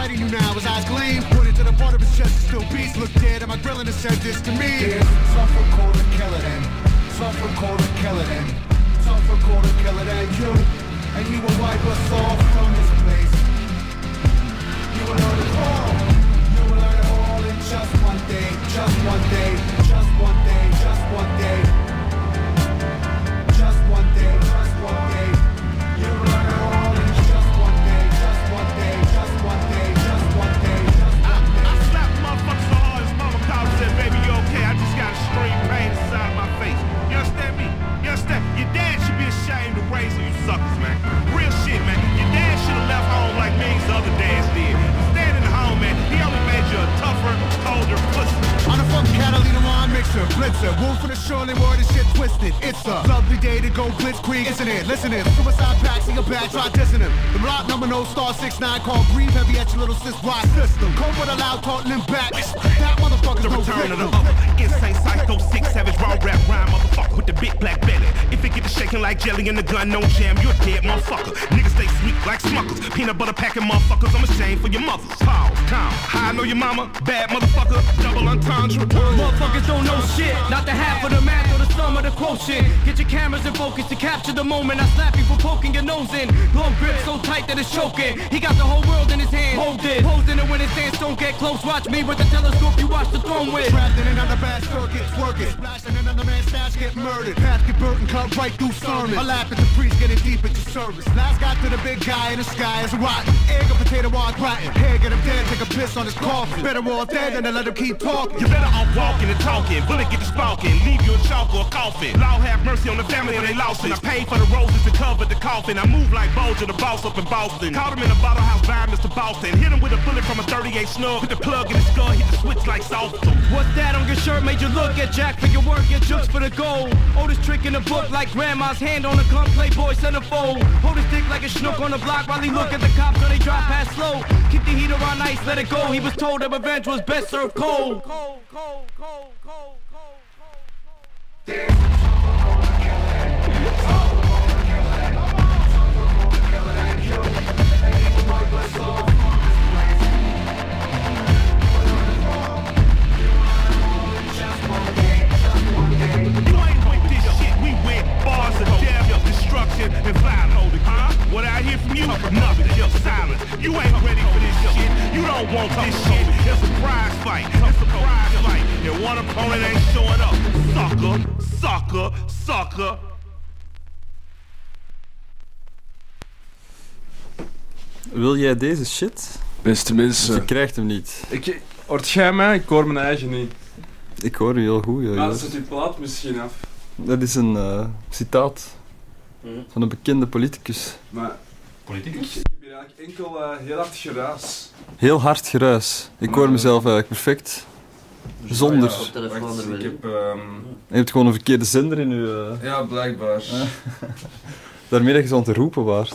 sighting you now, his eyes gleam. Pointed to the part of his chest, that still beats. Look dead at my grill and it said this to me. There's something called a killer then. Something called a killer then. Something called a killer then. You and you will wipe us off from this place. You will learn it all. You will learn it all in just one day. Just one day. Just one day. Just one day. Mixer, blitzer, wolf in the shoreline where this shit twisted. It's a lovely day to go blitzkrieg, isn't it? Listen it, suicide packs in your back, try dissing him. The block number no star 6'9 called grieve heavy at your little sis wide system. Come with a loud talk, limp back. That motherfucker's The no return of the victim. other. Insane psycho, six savage, raw rap rhyme, motherfucker with the big black belly. If it get to shaking like jelly in the gun, no jam, you're dead, motherfucker. Niggas stay sweet like smuckers. Peanut butter packing motherfuckers, I'm ashamed for your mothers. Pause, calm. How I know your mama? Bad motherfucker, double entendre. Motherfuckers don't know shit, not the half of the math or the sum of the quotient. Get your cameras in focus to capture the moment. I slap you for poking your nose in. Long grip so tight that it's choking. He got the whole world in his hand. Hold it, posing it when it stands. Don't get close. Watch me with the telescope. You watch the throne with. Trapped in another bad circuit, twerking. Splashing in another man's stash, get murdered. Path get burnt and cut right through sermon. I laugh at the priest getting deep into service. Last got to the big guy in the sky is rotten. Egg a potato wall rotten. Hair get him dead, take a piss on his coffin. Better off dead than to let him keep talking. You better off walking and talking. Bullet get to sparking. Leave you a chalk or a coffin. Lord have mercy on the family and they lost it. I paid for the roses to cover the coffin. I move like Bulger, the boss up in Boston. Caught him in a bottle house by Mr. Boston. Hit him with a bullet from a 38 snug. Put the plug in his skull, hit the switch like soft. What's that on your shirt? Made you look at Jack for your work, get jokes for the gold. Oldest trick in the book, like grandma's hand on a gun, playboy centerfold. Hold his dick like a schnook on the block while he look at the cops when they drive past slow. Keep the heat around ice, let it go. He was told that revenge was best served cold cold, cold, cold, cold, cold, cold. and violence. What I hear from you? Nothing. Just silence. You ain't ready for this shit. You don't want this shit. It's a prize fight. It's a prize fight. And one opponent ain't showing up. Sucker, sucker, sucker. Wil jij deze shit? Beste Je mensen. krijgt hem niet. Ik, hoort jij mij? Ik hoor mijn eigen niet. Ik hoor je heel goed. Ja, Maar zet uw plaat misschien af. Dat is een eh, citaat van een bekende politicus. Maar Politicus? ik heb hier eigenlijk enkel eh, heel hard geraas. Heel hard geruis. Ik hoor mezelf eigenlijk perfect. Zonder. Ah, ja, telefoon wacht, er wel ik heb... ehm, Je hebt gewoon een verkeerde zender in je... eh, ja, blijkbaar. daarmee dat je zo aan het roepen waart.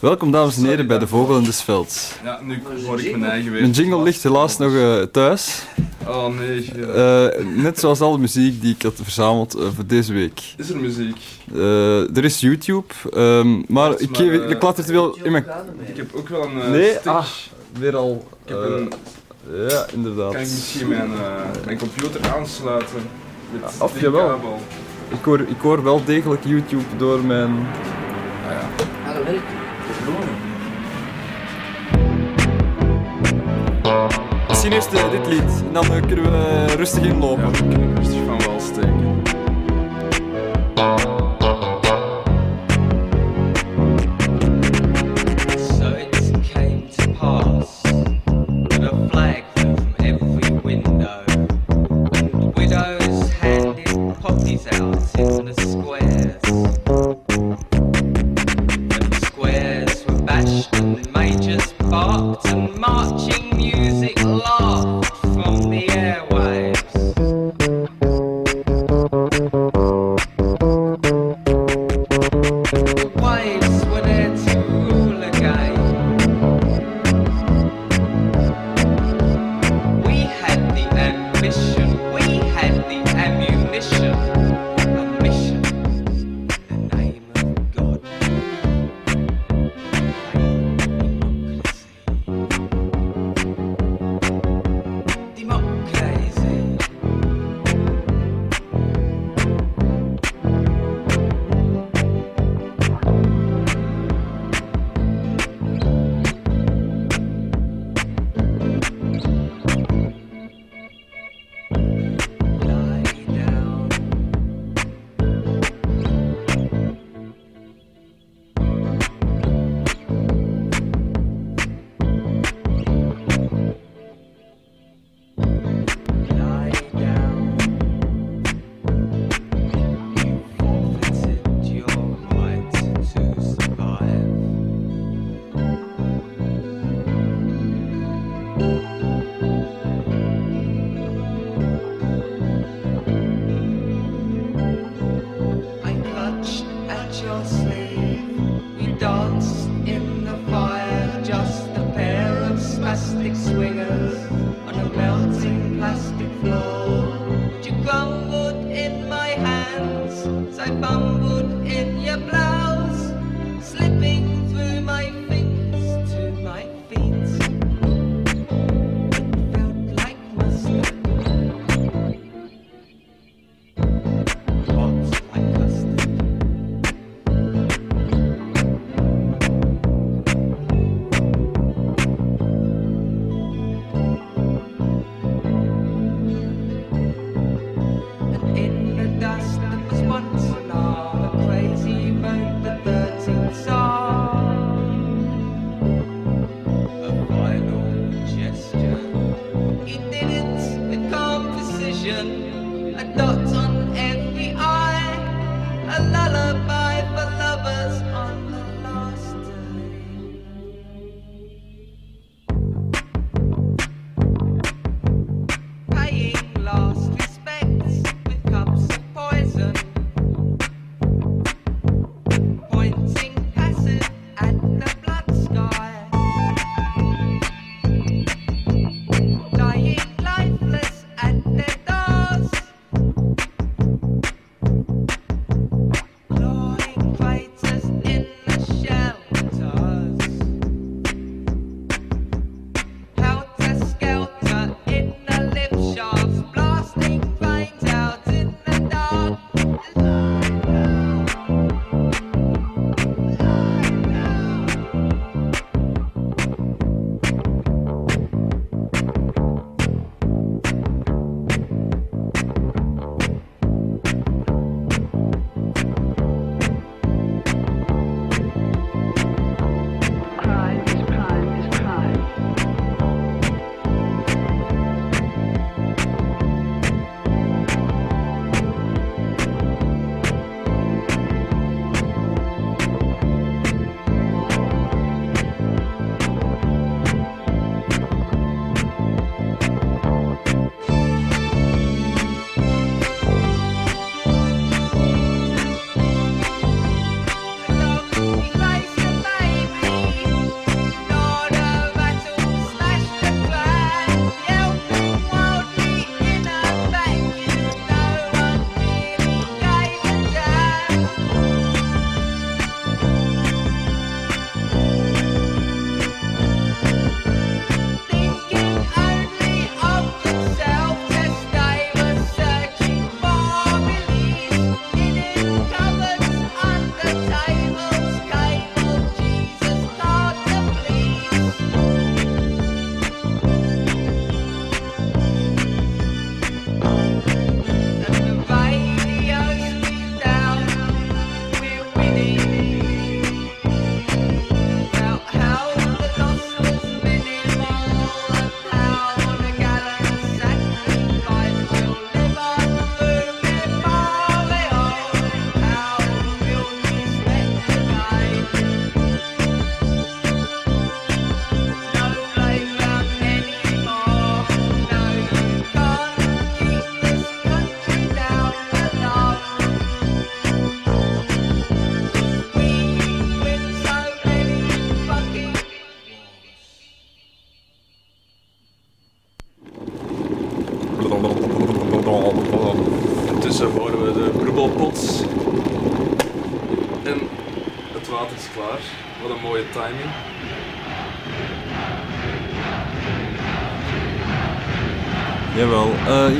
Welkom dames en heren bij De Vogel in des Velds. Ja, nu hoor ik mijn eigen weer. Mijn jingle ligt helaas nog eh, thuis. Oh nee. ja. Eh, net zoals alle muziek die ik had verzameld eh, voor deze week. Is er muziek? Eh, er is YouTube, ehm, maar ik, maar, geef- ik laat het wel in mijn... Ik heb ook wel een Nee, stick. ah, weer al. Ik heb eh, een... Ja, inderdaad. Kan ik misschien mijn, eh, mijn computer aansluiten? Met Ja, of jawel. kabel? Ik hoor, ik hoor wel degelijk YouTube door mijn... Ah, ja. Ah, dat gewoon. Misschien eerst eh, dit lied, en dan eh, kunnen we eh, rustig inlopen. Ja, kan ik rustig van wel steken. So it came and majors barked and marching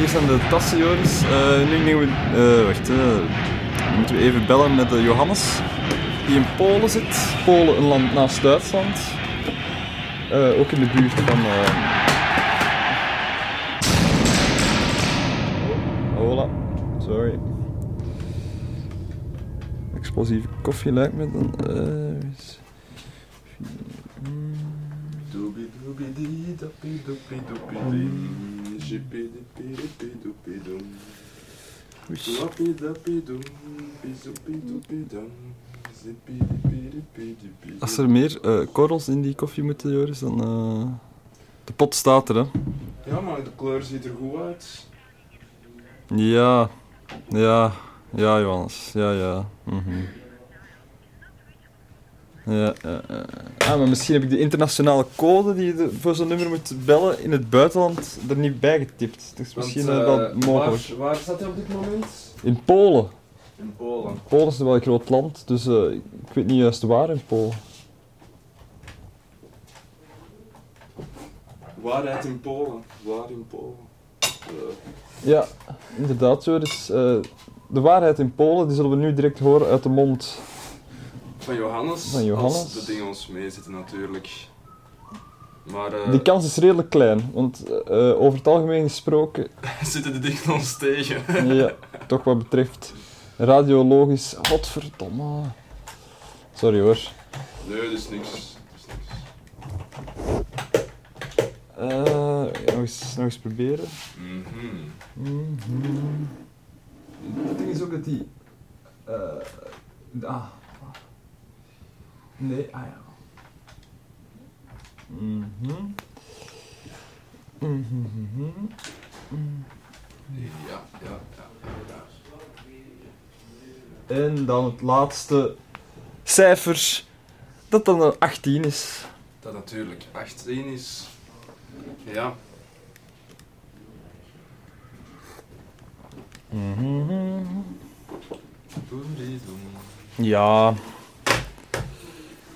Zijn de tassen, Joris. Eh, nu nemen we... eh, wacht, eh, moeten we even bellen met Johannes, die in Polen zit. Polen, een land naast Duitsland. Ook in de buurt van... eh, Hola. Sorry. Explosieve koffie lijkt me dan... eh, Als er meer eh, korrels in die koffie moeten, Joris, dan... eh, De pot staat er, hè. Ja, maar de kleur ziet er goed uit. Ja, ja, ja, Johannes. Ja, ja. mhm. Ja, ja, ja. Ah, maar misschien heb ik de internationale code die je voor zo'n nummer moet bellen in het buitenland er niet bij getipt. Dat is misschien eh, wel eh, mogelijk. Waar, waar staat hij op dit moment? In Polen. In Polen. Polen is wel een groot land, dus eh, ik weet niet juist waar in Polen. Waarheid in Polen. Waar in Polen? Ja, inderdaad, Joris. de waarheid in Polen die zullen we nu direct horen uit de mond. Van Johannes. Van Johannes. Als de dingen ons meezitten natuurlijk. Maar eh, Die kans is redelijk klein, want eh, over het algemeen gesproken zitten de dingen ons tegen. Ja, toch wat betreft radiologisch. Godverdomme. Sorry hoor. Nee, dat is niks. Eh, nog, eens, nog eens proberen. Mhm. Mhm. Het ding is ook dat die. eh ah. Nee, ah ja. Mhm. Mhm. Ja, ja, ja. ja. En dan het laatste cijfer, dat dan een 18 is. Dat natuurlijk 18 is. Ja. Doededoem. Ja.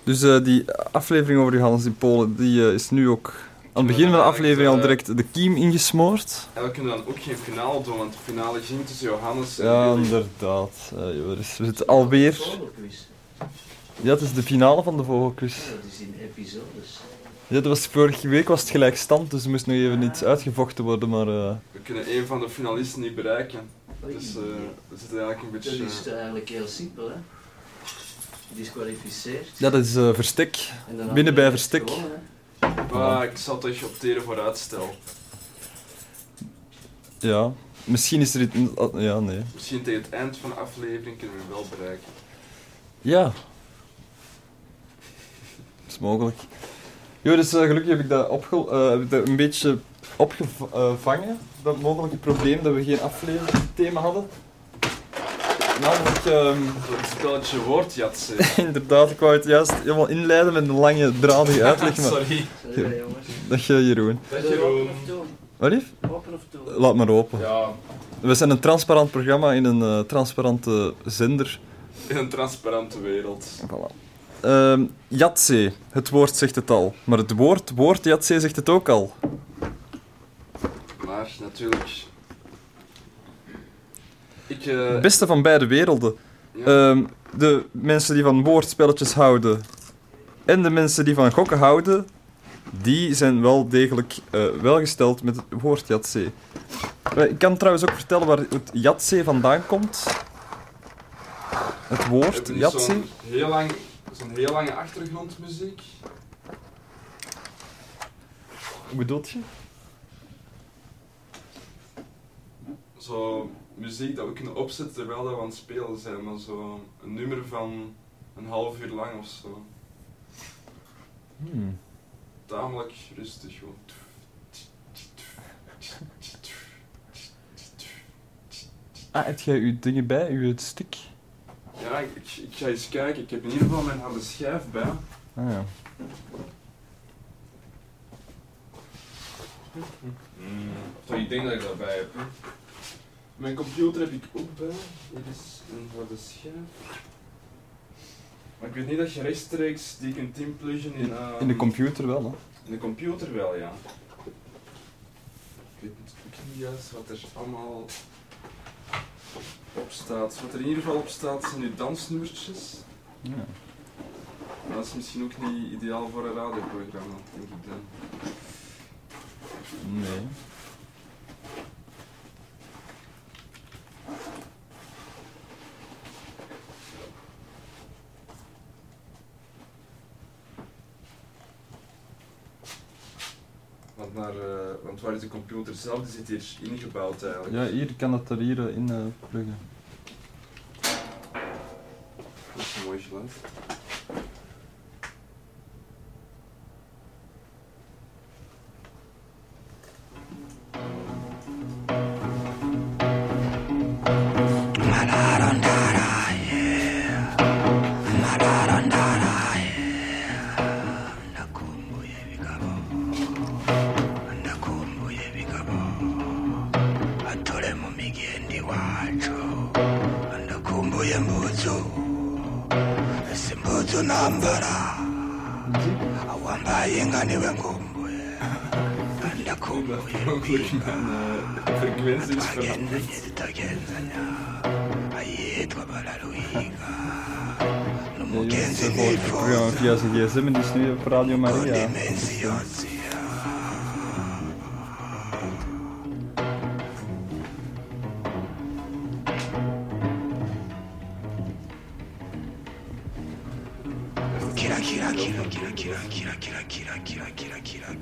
Dus eh, die aflevering over Johannes in Polen, die eh, is nu ook aan het begin van de aflevering al direct de kiem ingesmoord. En we kunnen dan ook geen finale doen, want de finale ging tussen Johannes en Ja, Willy. inderdaad. Eh, Joris, we zitten alweer... Ja, het is de finale van de Vogelquiz. Ja, dat is in episodes. Ja, dat was, vorige week was het gelijkstand, dus er moest nog even iets uitgevochten worden, maar... eh, We kunnen een van de finalisten niet bereiken. Dus eh we zitten eigenlijk een Dat beetje... is eigenlijk heel simpel, hè. Disqualificeerd. Ja, dat is eh, verstek. Binnen bij verstek. gewonnen. Ah, ik zal toch opteren voor uitstel. Ja. Misschien is er iets... Ja, nee. Misschien tegen het eind van de aflevering kunnen we wel bereiken. Ja. Dat is mogelijk. Joris, eh, gelukkig heb ik dat, opge eh, heb ik dat een beetje opgevangen. Dat mogelijke probleem dat we geen afleveringsthema hadden. Namelijk, ehm, Het spelletje woordjatsen. inderdaad, ik wou het juist helemaal inleiden met een lange dradige uitleg, maar Sorry. Sorry, jongens. dat je Jeroen. Dat Open Jeroen. of toe? Wat lief? Open of toe? Laat maar open. Ja, We zijn een transparant programma in een eh, transparante zender. in een transparante wereld. Voilà. Ehm Yatzee, het woord zegt het al. Maar het woord, woord Yatzee zegt het ook al. Maar natuurlijk... Ik... eh, Het beste van beide werelden. ja. Ehm, de mensen die van woordspelletjes houden en de mensen die van gokken houden, die zijn wel degelijk eh, welgesteld met het woord Yatzee. Eh, Ik kan trouwens ook vertellen waar het Yatzee vandaan komt. Het woord Yatzee. zo'n heel, lang, zo'n heel lange achtergrondmuziek. Hoe bedoelt je? Zo muziek dat we kunnen opzetten terwijl dat we aan het spelen zijn, maar zo een nummer van een half uur lang of zo. Hmm. Tamelijk rustig gewoon. Ah, heb jij uw dingen bij, uw stick? Ja, ik, ik ga eens kijken. Ik heb in ieder geval mijn harde schijf bij. Ah ja. Of ik denk dat ik dat bij heb. Mijn computer heb ik ook bij. Dit is een harde schijf. Maar ik weet niet dat je rechtstreeks die kunt inpluggen in, In de computer wel, hè. in de computer wel, ja. Ik weet niet juist wat er allemaal op staat. Wat er in ieder geval op staat zijn nu dansnummertjes. Ja. Maar dat is misschien ook niet ideaal voor een radioprogramma, denk ik dan. Nee. Want, naar, eh, want waar is de computer zelf? Die zit hier ingebouwd eigenlijk. Ja, hier kan het er hier eh, in eh, pluggen. Dat is een mooi geluid. Via zijn gsm en die is nu op Radio Maria. Kira kira kira kira kira kira kira kira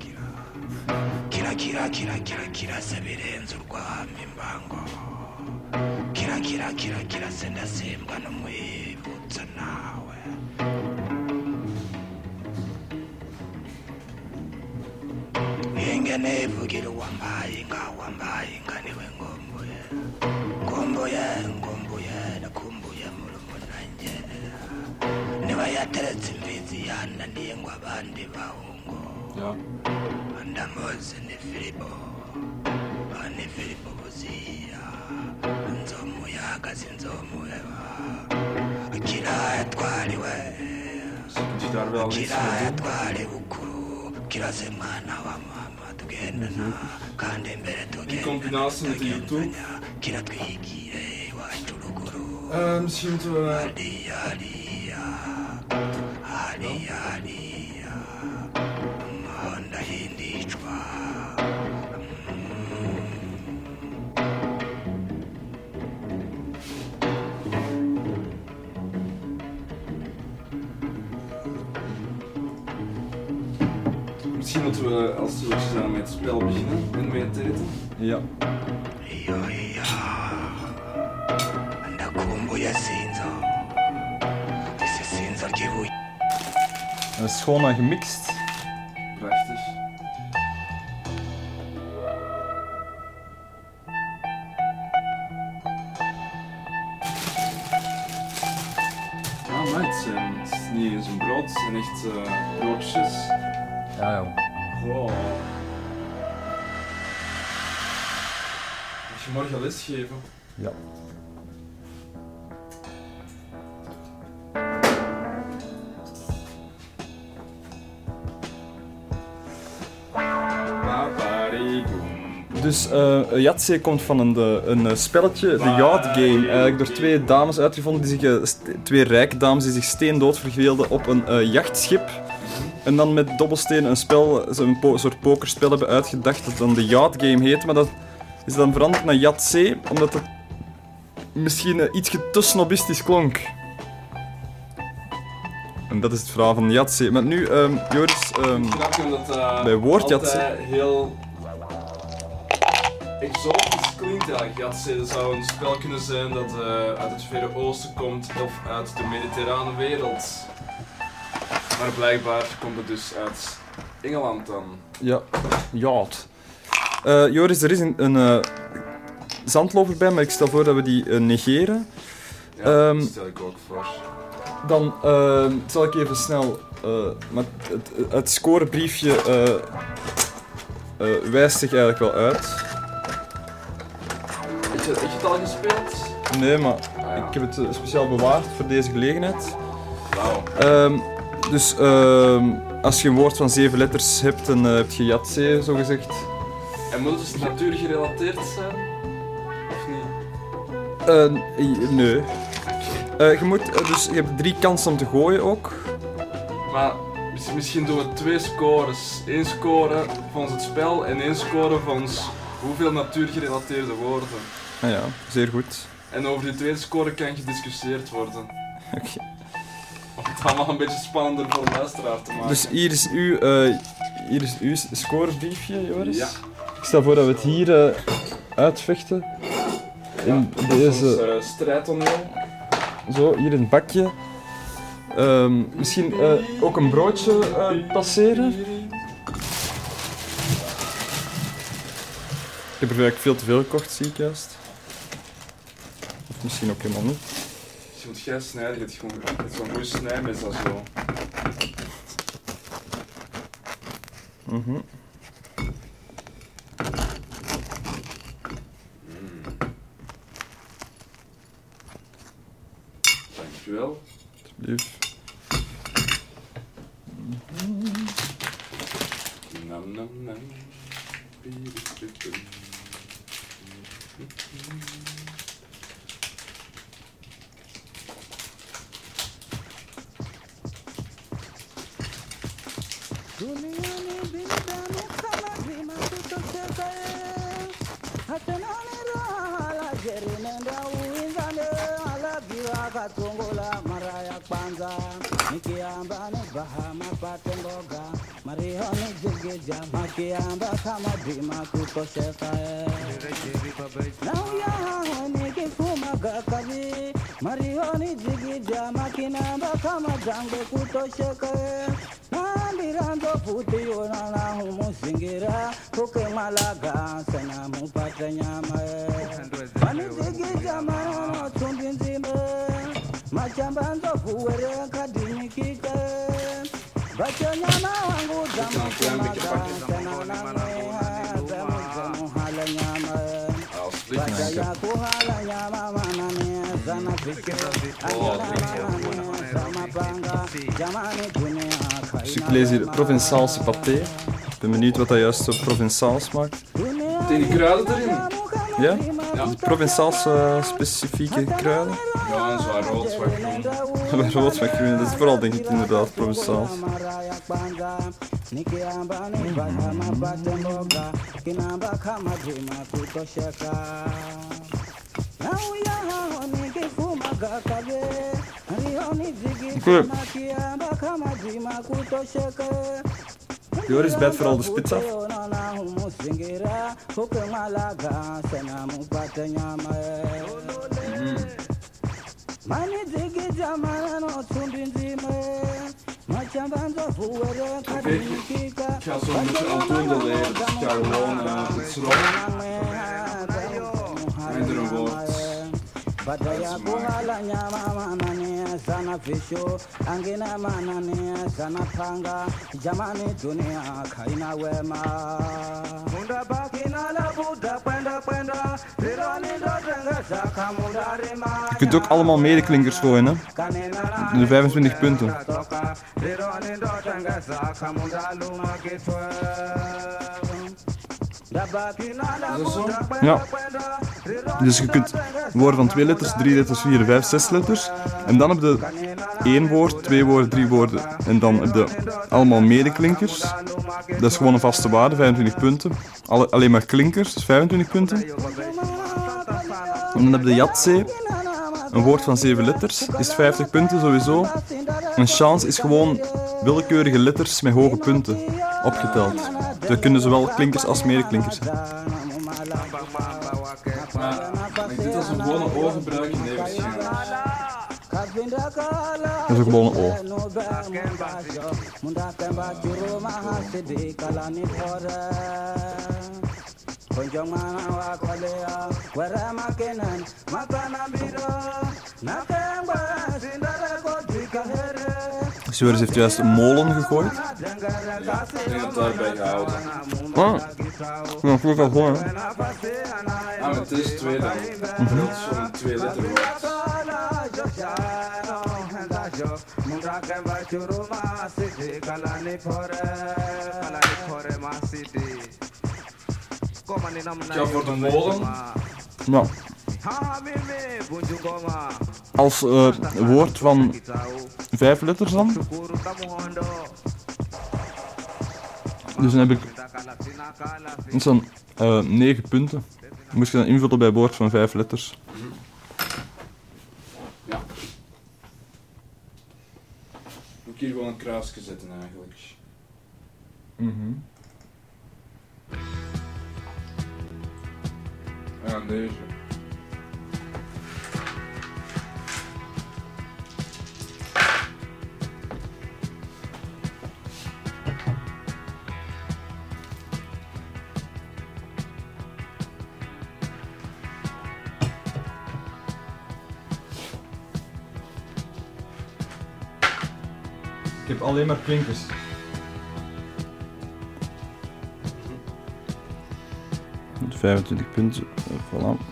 kiraya twari bukuru kirasema na bamama tugendana kandi mbere tugendana kiratwigire iwacu ruguru hariya hariya hariya hariya Misschien moeten we als we samen met het spel beginnen en met het eten. Ja. iyo iya ndakumbuye sinzo ese sinzo ry'ibuye Dat is gewoon aan gemixt. Prachtig. Ah, maar het, zijn, het is niet eens een brood, het zijn echt eh, broodjes. Ja, joh. Morgen lesgeven? Ja. Dus Yahtzee komt van een, een eh, spelletje, de Yacht Game, eigenlijk door twee dames uitgevonden, die zich, twee rijke dames die zich steendood verveelden op een jachtschip. En dan met dobbelsteen een spel, een po- soort pokerspel hebben uitgedacht dat dan de Yacht Game heet, maar dat is dan veranderd naar Yahtzee, omdat het misschien eh, iets te snobistisch klonk. En dat is het verhaal van Yahtzee. Maar nu, ehm, Joris, omdat uh, Bij altijd heel exotisch klinkt eigenlijk. Yahtzee dat zou een spel kunnen zijn dat eh, uit het Verre Oosten komt of uit de mediterrane wereld. Maar blijkbaar komt het dus uit Engeland dan. Ja, yacht. Eh, Joris, er is een, een eh, zandloper bij, maar ik stel voor dat we die eh, negeren. Ja, Ehm, dat stel ik ook voor. Dan eh, zal ik even snel... eh, maar het, het, scorebriefje eh, eh, wijst zich eigenlijk wel uit. Heb je, heb je het al gespeeld? Nee, maar Ah, ja. ik heb het speciaal bewaard voor deze gelegenheid. Wauw. Ehm, dus ehm, als je een woord van zeven letters hebt, dan heb je Yatzee, zo gezegd. En moet het dus natuurgerelateerd zijn? Of niet? Eh, i- nee. Eh, je, moet, eh, dus, je hebt drie kansen om te gooien ook. Maar mis- misschien doen we twee scores. Eén score volgens het spel en één score volgens hoeveel natuurgerelateerde woorden. Ah ja, zeer goed. En over die tweede score kan gediscussieerd worden. Oké. Om het allemaal een beetje spannender voor de luisteraar te maken. Dus hier is uw, eh, hier is uw scorebriefje, Joris. Ja. Ik stel voor dat we het hier eh, uitvechten. In is deze, eh, strijdtoneel. zo, hier in het bakje. Ehm, misschien eh, ook een broodje eh, passeren. Ik heb er eigenlijk veel te veel gekocht, zie ik juist. Of misschien ook helemaal niet. Je moet jij snijden, je hebt gewoon zo'n goede snijmes als zo. Mhm. Dankjewel. Alsjeblieft. Now ya hane ke jigi jama kinamba kama jango kutosheka. Dus ik lees hier Provençaalse paté. Ik ben benieuwd wat dat juist zo Provençaal smaakt. Die kruiden erin. Ja? Dus Provençaalse eh, specifieke kruiden. Ja, en zwaar rood, zwaar groen. Rood groen. Dat is vooral denk ik inderdaad Provençaals. nikiamba Joris bijt vooral de spits af. humuzingira ukemalaga sena mupate nyama manizigija manano tumbi nzime machamba nzovuwere kadimikika Ik ga zo een beetje aan toende leren, dus ik ga gewoon eh, het badaya kuhala nyama manane sana fisho. Angina manane sana panga. Jamani dunia kaina wema. Munda bakina la buda kwenda kwenda liloni ndotengeza kamundarima Je kunt ook allemaal medeklinkers gooien, hè? De 25 punten. Ja. Dus je kunt woorden van twee letters, drie letters, vier, vijf, zes letters. En dan heb je één woord, twee woorden, drie woorden. En dan heb je allemaal medeklinkers. Dat is gewoon een vaste waarde, 25 punten. Alle, alleen maar klinkers, dus 25 punten. En dan heb je Yatzee, een woord van zeven letters, is 50 punten sowieso. Een chance is gewoon willekeurige letters met hoge punten opgeteld. Dat kunnen zowel klinkers als medeklinkers zijn. Maar dit als een gewone O gebruiken, nee, waarschijnlijk. Dat is een gewone O. Joris heeft juist een molen gegooid. Ja, ik denk dat daarbij gehouden. Ah, ja, dat al gewoon. hè. Ah, maar het is twee dan. Mhm. Dat is zo'n twee liter woord. Ja, voor de molen. Ja. Als eh, woord van vijf letters dan. Dus dan heb ik. Dat zijn eh, negen punten. Moest je dan invullen bij woord van vijf letters. Ja. Moet ik hier gewoon een kruisje zetten eigenlijk. Mhm. Ja, deze. Alleen maar klinkers. Met 25 punten. Voilà.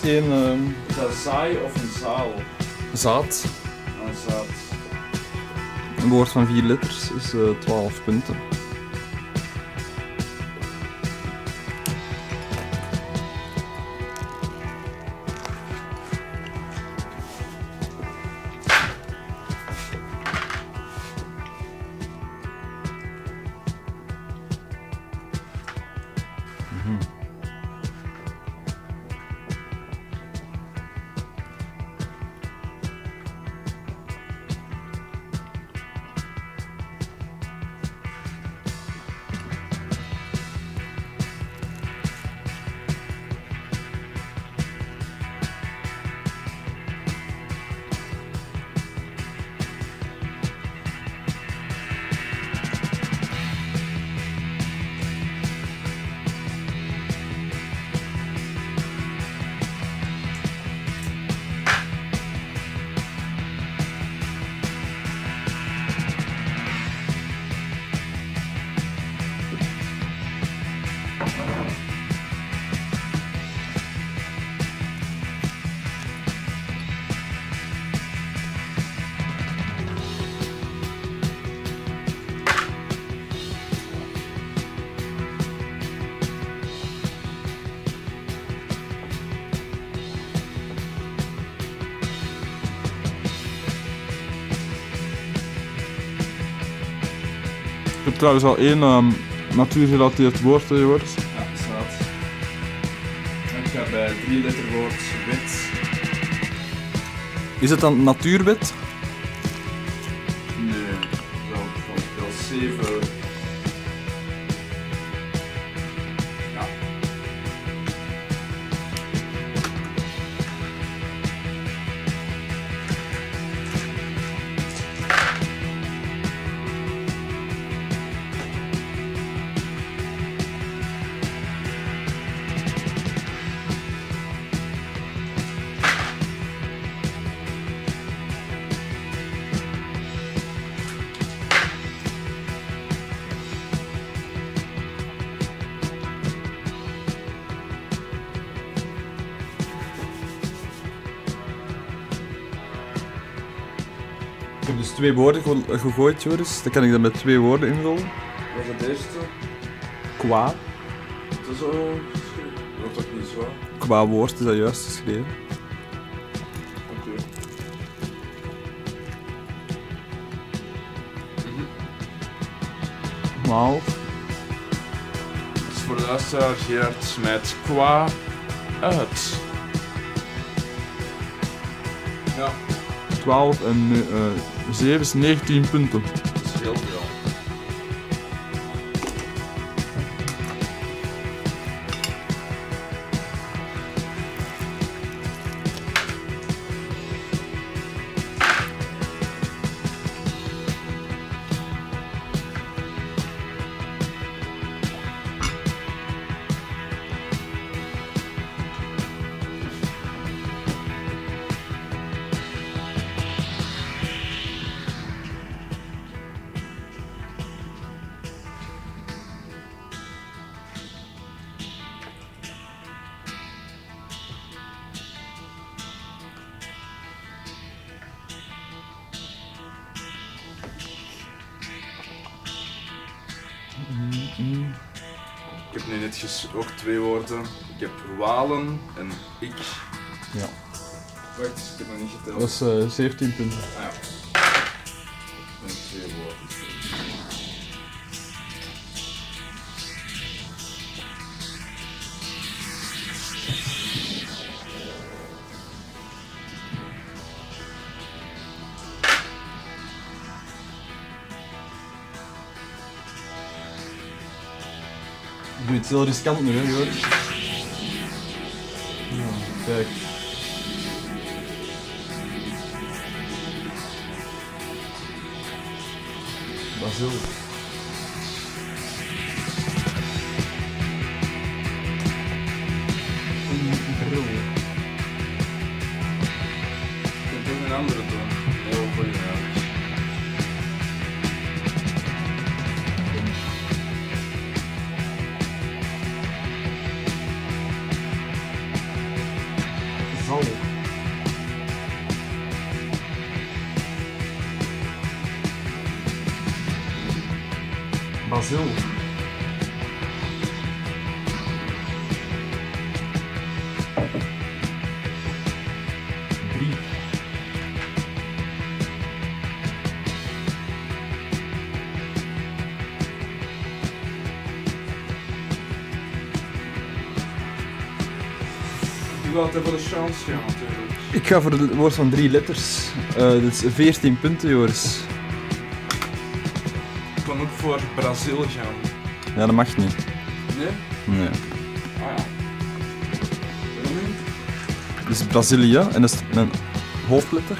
Is ehm, Is dat zaai of een zaal? zaad. Ah, Een zaad. Een woord van vier letters is eh 12 punten. Trouwens al één ehm, natuurgerelateerd woord, hè, Joris. Ja, zaad. Ik ga bij drie letter woord wit. Is het dan natuurwet? Ik heb dus twee woorden ge- gegooid, Joris. Dan kan ik dat met twee woorden invullen. Was het eerste? Qua. Het is zo... Dat is ook niet zo. Qua woord is dat juist geschreven. Oké. Maal. Dus voor de luisteraar, Gerard smijt qua uit. Ja, 12 en eh 7 is 19 punten. Dat is eh 17 punten. Ah ja. Doe het heel riskant nu, hè, Joris? Zoo. De chance gaan natuurlijk. Ik ga voor het woord van drie letters. Eh dit is 14 punten, Joris. Ik kan ook voor Brazil gaan. Ja, dat mag niet. Nee? Nee. Ah ja. Dit is Brazilia en dat is een hoofdletter.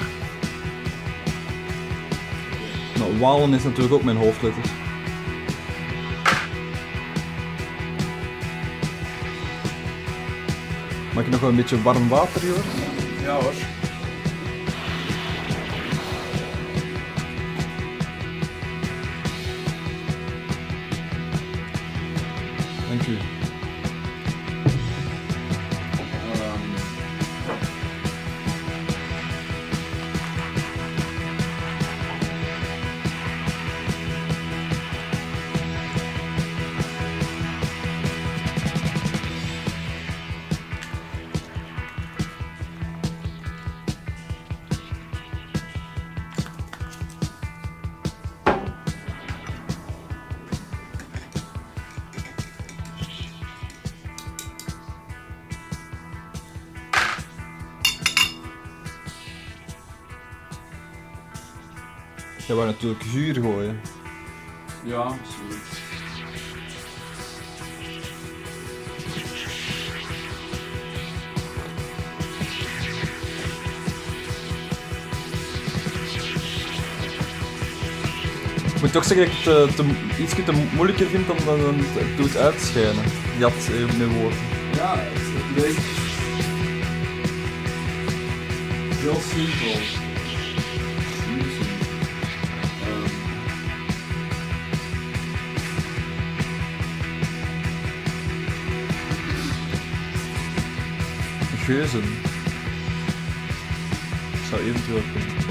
Nou, Walen is natuurlijk ook mijn hoofdletter. Mag ik nog wel een beetje warm water, hoor? Ja hoor. Wou natuurlijk vuur gooien. ja, zoiets. Ik moet toch zeggen dat ik het eh, te, iets te moeilijker vind dan, dan, het doet uitschijnen. Jat eh, met woorden. Ja, het leek heel simpel. Geuzen. Zou eventueel kunnen.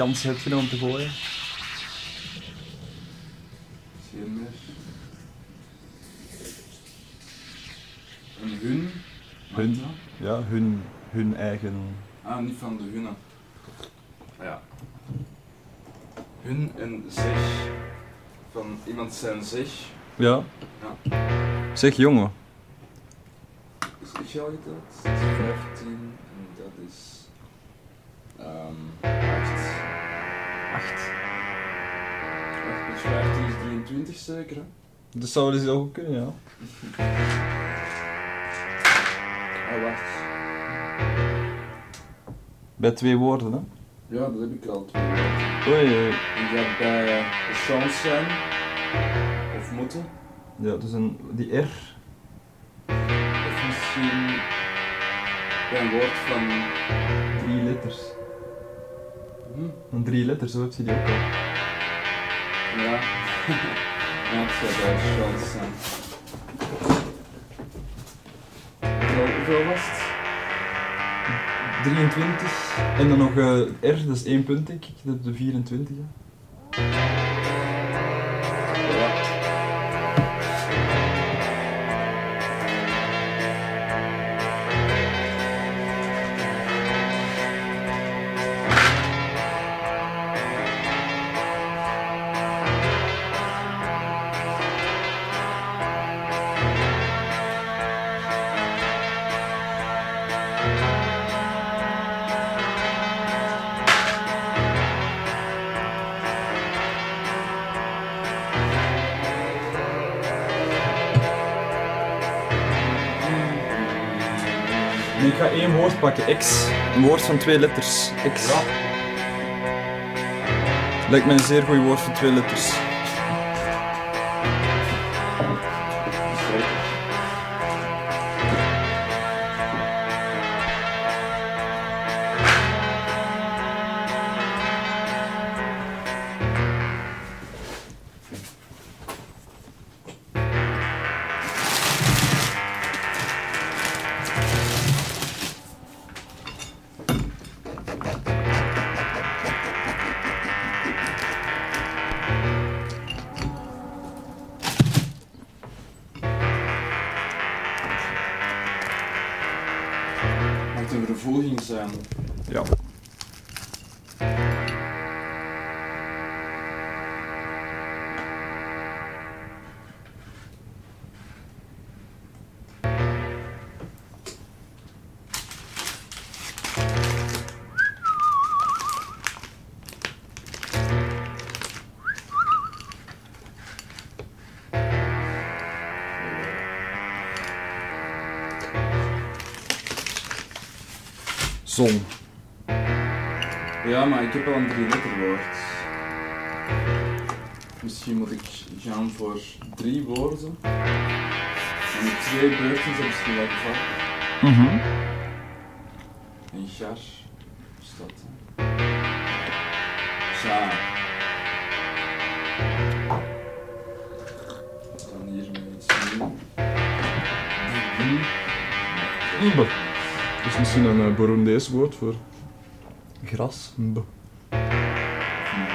Kansen heb je nog om te gooien? Meer. Een hun. Hun. Ja, hun, hun eigen... Ah, niet van de hunnen. Ah, Ja. Hun en zich. Van iemand zijn zich. Ja. Ja. Zeg jongen. Is ik jou geteld? Dat is 15 en dat is. Ehm 8. 8. 8 plus 15 is 23 zeker, hè? Dat zou dus ook kunnen, ja. Oh, wacht. Bij twee woorden, hè. Ja, dat heb ik al twee woorden. Oei, oei. Ik ga bij de chance zijn. Of moeten. Ja, dus een, die R. Of misschien bij een woord van. Drie letters. Hm? Een drie letters, zo heb je die ook al. Ja. ja, het zou chance zijn. Hoeveel, was het? 23. En dan nog eh, R, dat is één punt denk ik. Dat is de 24. hè. Pakken, X. Een woord van twee letters. X. Ja. Lijkt mij een zeer goed woord van twee letters. Al een drie letter woord. Misschien moet ik gaan voor drie woorden. En twee beurten zijn misschien wel gevallen. Mhm. En jar is dat. Ja. Dan hier met iets nieuws. Dat is misschien een uh, Burundees woord voor gras. Mbe.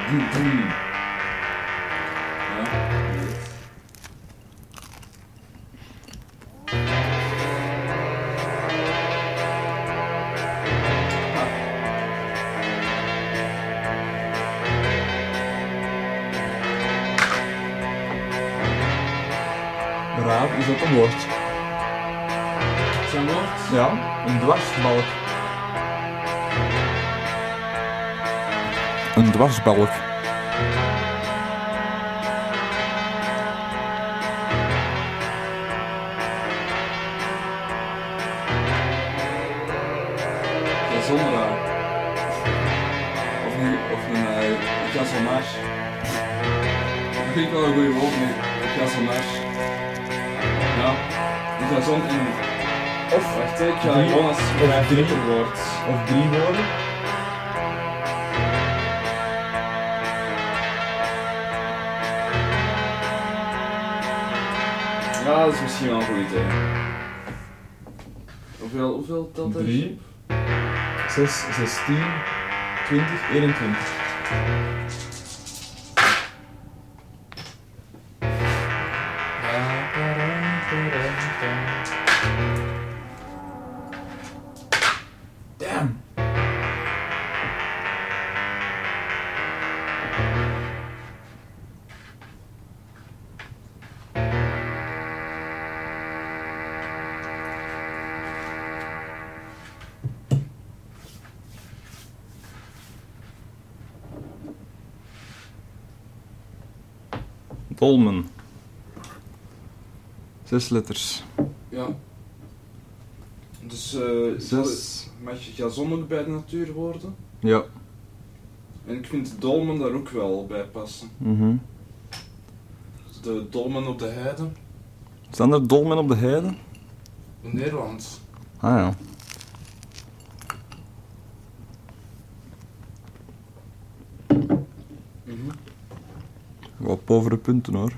Raar, is dat een woord? Zijn woord? Ja, een dwarsbalk. Een dwarsbalk. A. Of een, of een uh, vind ik wel een goede woord. Ja. Gazon en een... Of, wacht, ik ga Drie-. Of drie woorden. Ja, dat is misschien wel een goed idee. Hoeveel, hoeveel telt dat? Drie. Zes, zestien. 20, 21. Dolmen. Zes letters. Ja. Dus eh Zes. mag je gazon ook bij de natuur worden? Ja. En ik vind dolmen daar ook wel bij passen. Mhm. De dolmen op de heide Staan er dolmen op de heide? in Nederland. Ah ja. Mhm. Wel povere punten hoor.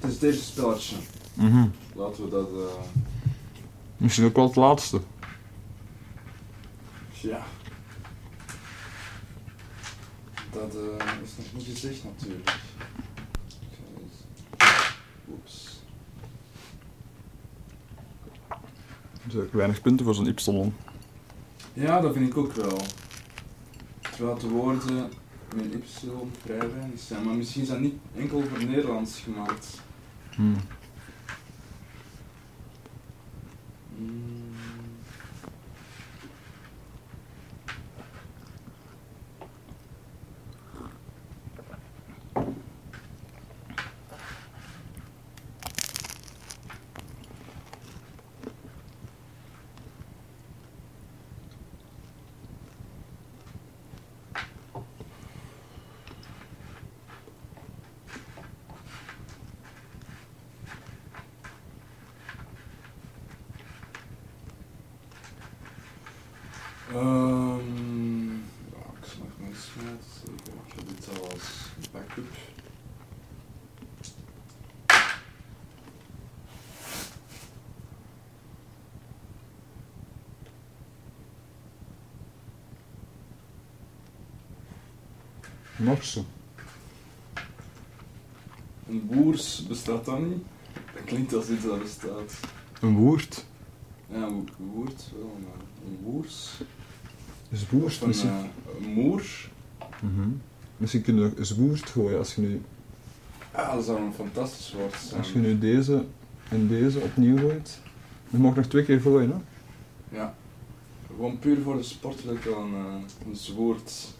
Het is deze spelletje. Mhm. Laten we dat. eh, Misschien ook wel het laatste. ja. Dat eh, is nog niet gezegd natuurlijk. Oeps. Dus ook weinig punten voor zo'n Y. Ja, dat vind ik ook wel. Terwijl de woorden met Y vrij weinig zijn, maar misschien zijn niet enkel voor Nederlands gemaakt. Hmm. Mm. Ehm, ja, ik zal nog maar eens smijten, zeker. Ik heb dit al als backup. Een boers bestaat dat niet? Dat klinkt als iets dat bestaat. Een woord. Ja, een wo- woord wel, maar een boers. Is Of een, misschien. eh, een moer. Mhm. Misschien kun je eens woord gooien als je nu, Ja, dat zou een fantastisch woord zijn. als je nu deze en deze opnieuw gooit. Je mag nog twee keer gooien, hè? Ja. Gewoon puur voor de sport wil ik wel een, eh, een zwoord.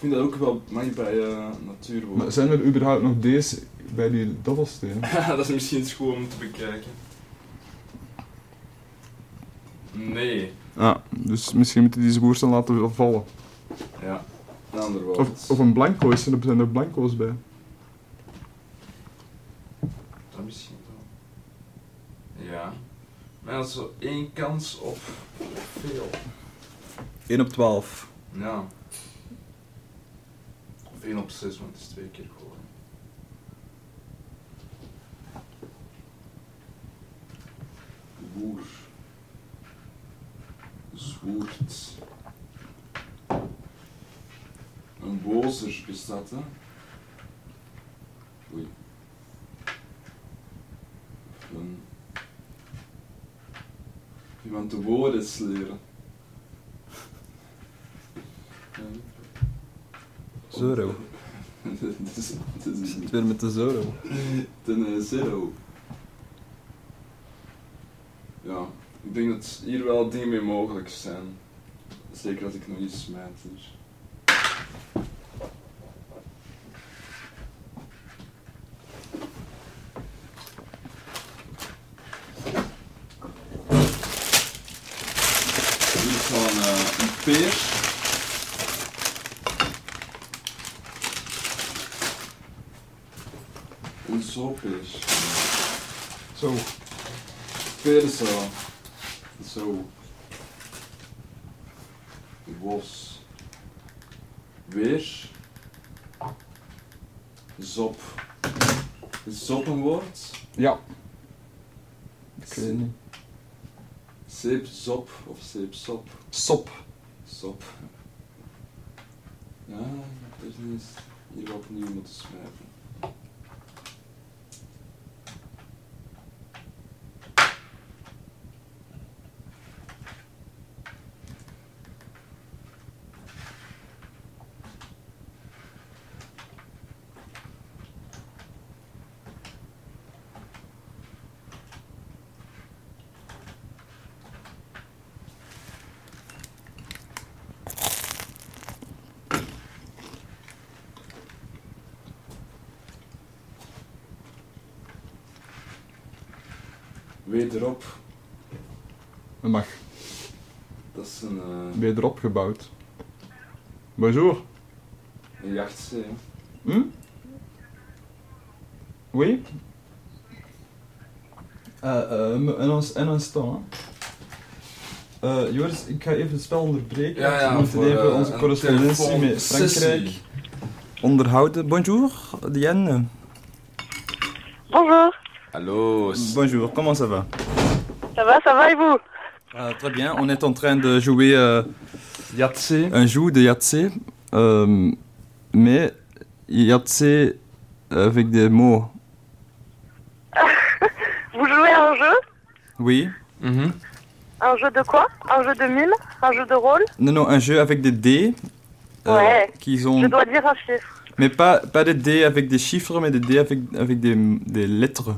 Ik vind dat ook wel mag bij eh natuurwoord. Maar zijn er überhaupt nog deze bij die dobbelstenen? Ja, dat is misschien eens goed om te bekijken. Nee. Ja, dus misschien moet je deze woord dan laten vallen. Ja. Een ander woord. Of, of een blanco is, er zijn er blanco's bij. Dat misschien wel. Ja. Maar dat is zo één kans op veel. 1 op 12. Ja. Of één op zes, want het is twee keer gewoon. Woer. Zwoert. Een bozer bestaat, hè? Oei. De Het weer met de zero. ten eh, zero. Ja, ik denk dat hier wel dingen mee mogelijk zijn. Zeker als ik nog iets smijt. Dus. Hier is wel een, eh, een peer. Een zooppeer. Zo. Peer zo. Zo. Bos. Weer. Zop. Is zop een woord? Ja. Ik weet niet. Zeepsop of zeepsop. Sop. Sop. Ja, ik weet niet eens hier opnieuw moeten schrijven. Weet erop, Dat mag. dat is een, eh, Ben je erop gebouwd? Bonjour. een. Hm? Oui? Uh, uh, een, ons- instant. Eh, Joris, ik ga even het spel onderbreken. Ja, ja, We moeten even onze correspondentie met. Frankrijk onderhouden. Bonjour, Diane. Bonjour, comment ça va? ça va, ça va et vous? Euh, très bien, on est en train de jouer euh, un jeu de Yahtzee, euh, mais Yahtzee avec des mots. Vous jouez à un jeu? Oui? Mhm. Un jeu de quoi? Un jeu de mime Un jeu de rôle? Non, non, un jeu avec des dés. euh, Ouais. qui Je dois dire un chiffre. Mais pas, pas des dés avec des chiffres, mais des dés avec, avec des, des lettres.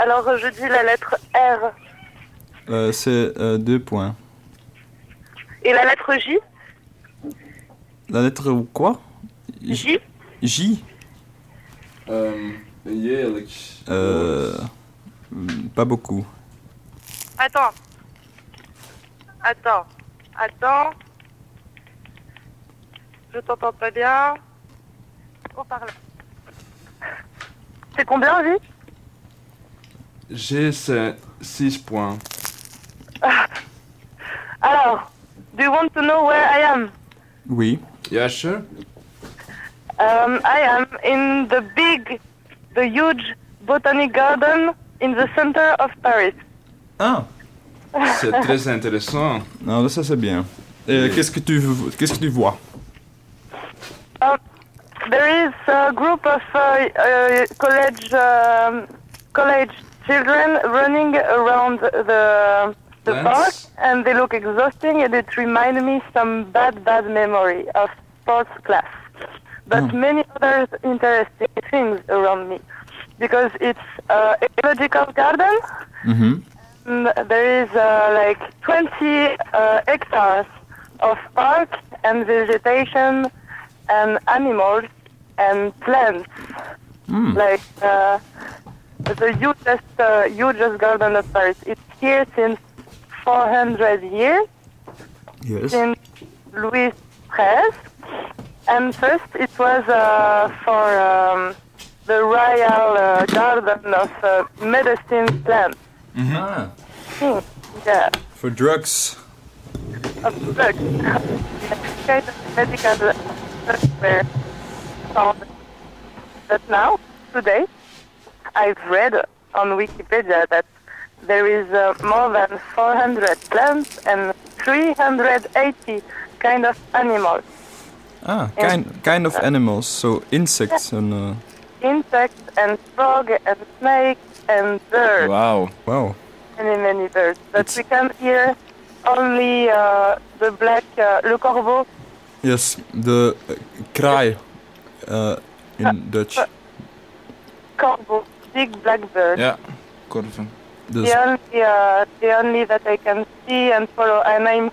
Alors je dis la lettre R Euh, c'est euh, deux points. et la lettre J? La lettre quoi? J. J euh, Pas beaucoup. Attends. Attends. Attends. Je t'entends pas bien. Oh, par là. C'est combien, J? C'est 6 points. Alors, do you want to know where I am? Oui. Ja, sure. Um, I am in the big, the huge botanic garden in the center of Paris. Ah C'est très intéressant. Non, ça c'est bien. Euh, Oui. Qu'est-ce que tu qu'est-ce que tu vois? Um, there is a group of uh, uh, college um, college children running around the the park, and they look exhausting, and it reminds me some bad bad memory of sports class. But many other interesting things around me, because it's uh, ecological garden. Mhm. Mm, There is uh, like 20 uh, hectares of park and vegetation and animals and plants. Hmm. Like uh, the hugest, uh, hugest garden of Paris. It's here since 400 years, Yes. since Louis XIII. And first it was uh, for um, the royal uh, garden of uh, medicine plants. Ah. Hmm, Yeah. For drugs. of drugs. kind of medical drugs were. But now, today, I've read on Wikipedia that there is uh, more than 400 plants and 380 kind of animals. Ah, kind kind of animals. So insects and. Uh, Insects and frog and snake and birds. Wow, wow. Many, many birds. But It's- we can hear only uh, the black, uh, le corbeau, Yes, the uh, kraai uh, in Dutch. corbeau, big black bird. Ja, korven. The only uh, the only that I can see and follow, and I'm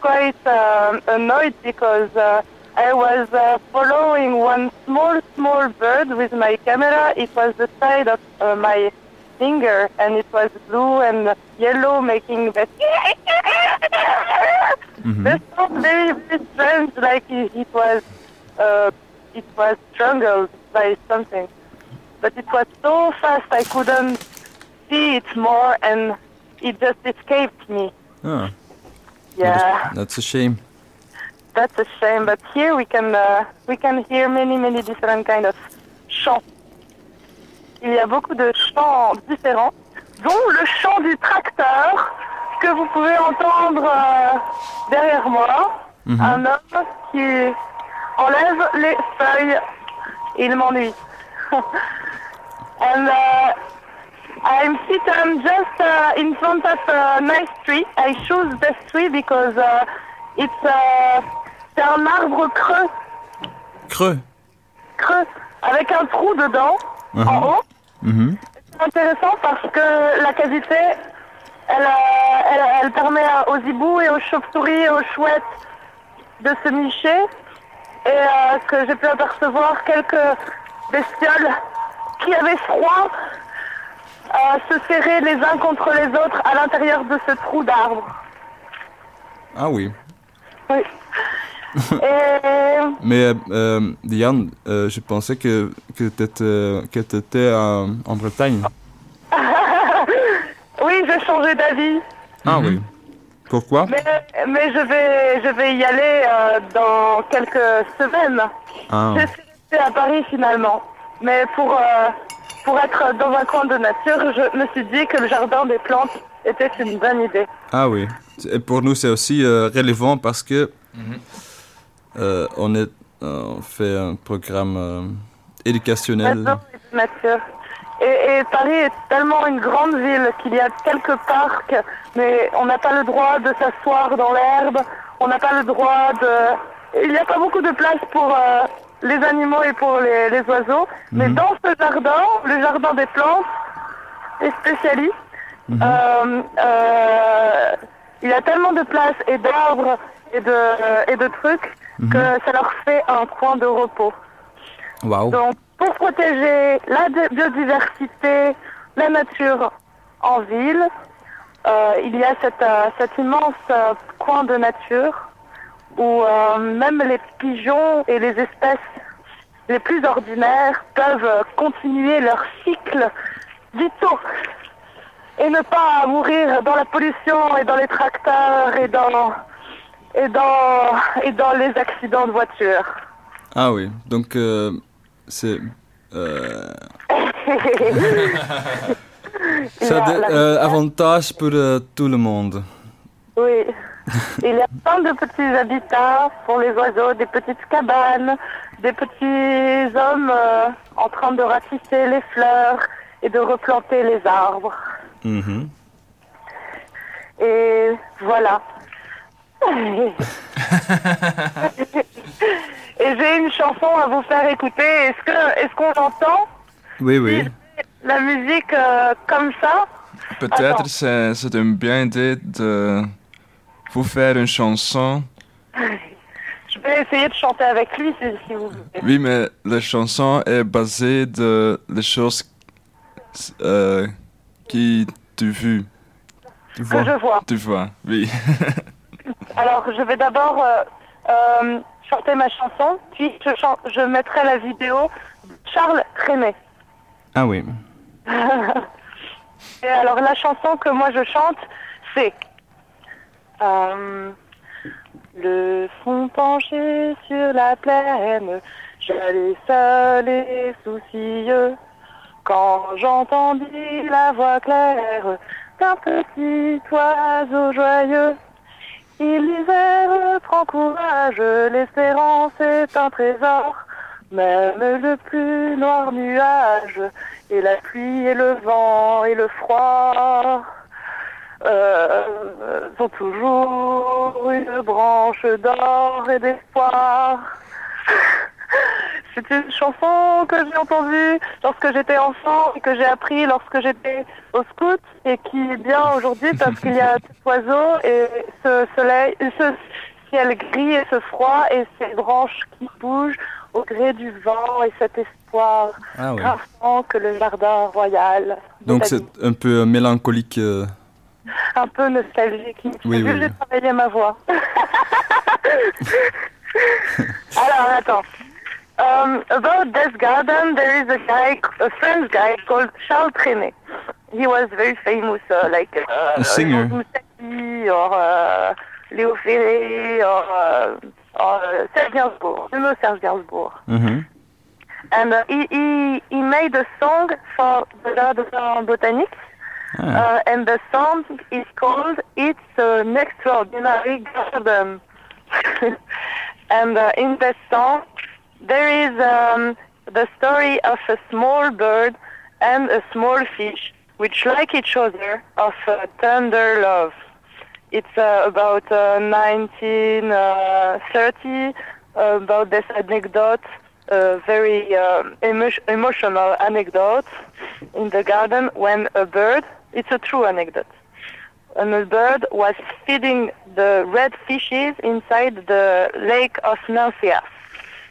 quite um annoyed because uh, I was uh, following one small small bird with my camera. It was the size of uh, my finger, and it was blue and yellow, making that. Mhm. The sound very very strange, like it, it was uh, it was strangled by something, but it was so fast I couldn't see it more, and it just escaped me. ah, Yeah, that's a shame. that's a shame. But here we can uh, we can hear many many different kind of chants. Il y a beaucoup de chants différents, dont le chant du tracteur que vous pouvez entendre euh, derrière moi Mhm. un homme qui enlève les feuilles. Il m'ennuie. And uh, I'm sitting just uh, in front of a nice tree. I choose this tree because uh, it's uh, c'est un arbre creux, Creux. creux, avec un trou dedans, en Mhm. haut. Mhm. C'est intéressant parce que la cavité, elle, euh, elle, elle permet aux hiboux et aux chauves-souris et aux chouettes de se nicher. Et euh, que j'ai pu apercevoir, quelques bestioles qui avaient froid euh, se serraient les uns contre les autres à l'intérieur de ce trou d'arbre. Ah oui. Oui. Et Mais euh, euh, Diane, euh, je pensais que, que tu étais en, en Bretagne. oui, j'ai changé d'avis. Ah oui. Pourquoi? Mais, mais je, vais, je vais y aller euh, dans quelques semaines. Ah. Je à Paris finalement. Mais pour, euh, pour être dans un coin de nature, je me suis dit que le jardin des plantes était une bonne idée. Ah oui. Et pour nous, c'est aussi euh, relevant parce que euh, on, est, euh, on fait un programme euh, éducationnel. Et nature. Et, et Paris est tellement une grande ville qu'il y a quelques parcs, mais on n'a pas le droit de s'asseoir dans l'herbe, on n'a pas le droit de... Il n'y a pas beaucoup de place pour euh, les animaux et pour les, les oiseaux, mais Mhm. dans ce jardin, le jardin des plantes, est spécialiste. Euh, euh, il y a tellement de place et d'arbres et de, et de trucs Mhm. que ça leur fait un coin de repos. Waouh. Donc, pour protéger la di- biodiversité, la nature en ville, euh, il y a cette, euh, cet immense euh, coin de nature où euh, même les pigeons et les espèces les plus ordinaires peuvent euh, continuer leur cycle vitaux et ne pas mourir dans la pollution et dans les tracteurs et dans, et dans, et dans les accidents de voiture. Ah oui. Donc, euh, c'est. euh, ça a La- des la- euh, avantages pour euh, tout le monde. Oui. Il y a plein de petits habitats pour les oiseaux, des petites cabanes, des petits hommes euh, en train de ratisser les fleurs et de replanter les arbres. Mhm. Et voilà. et j'ai une chanson à vous faire écouter. Est-ce que est-ce qu'on entend Oui, oui. la musique euh, comme ça Peut-être c'est c'est une bien idée de vous faire une chanson. Je vais essayer de chanter avec lui si, vous voulez. Oui, mais la chanson est basée de les choses euh, qui tu vu. Tu Que je vois. Tu vois, oui. Alors, je vais d'abord euh, euh, chanter ma chanson, puis je, chan- je mettrai la vidéo Charles Trenet. Ah oui. Et alors, la chanson que moi je chante, c'est euh, Le fond penché sur la plaine, j'allais seul et soucieux, quand j'entendis la voix claire d'un petit oiseau joyeux. Il l'hiver prend courage, l'espérance est un trésor, même le plus noir nuage, et la pluie et le vent et le froid euh, sont toujours une branche d'or et d'espoir. C'est une chanson que j'ai entendue lorsque j'étais enfant et que j'ai appris lorsque j'étais au scout et qui est bien aujourd'hui parce qu'il y a cet oiseau et ce soleil, ce ciel gris et ce froid et ces branches qui bougent au gré du vent et cet espoir Ah ouais. que le jardin royal. Donc, c'est c'est un peu euh, mélancolique. euh, un peu nostalgique. Oui, oui, j'ai travaillé ma voix. Alors, attends. Um, about this garden, there is a guy, a French guy called Charles Trenet. He was very famous, uh, like uh, A singer. Or uh, Léo Ferré or, uh, or uh, Serge Gainsbourg. You know Serge Gainsbourg. mhm. And uh, he, he, he made a song for the Jardin Botanique Ah. Uh, and the song is called It's an Extraordinary Garden. and uh, in the song, there is um, the story of a small bird and a small fish, which like each other, of uh, tender love. It's uh, about uh, 1930, uh, about this anecdote, a very um, emo- emotional anecdote in the garden when a bird, it's a true anecdote, and a bird was feeding the red fishes inside the lake of Nancias.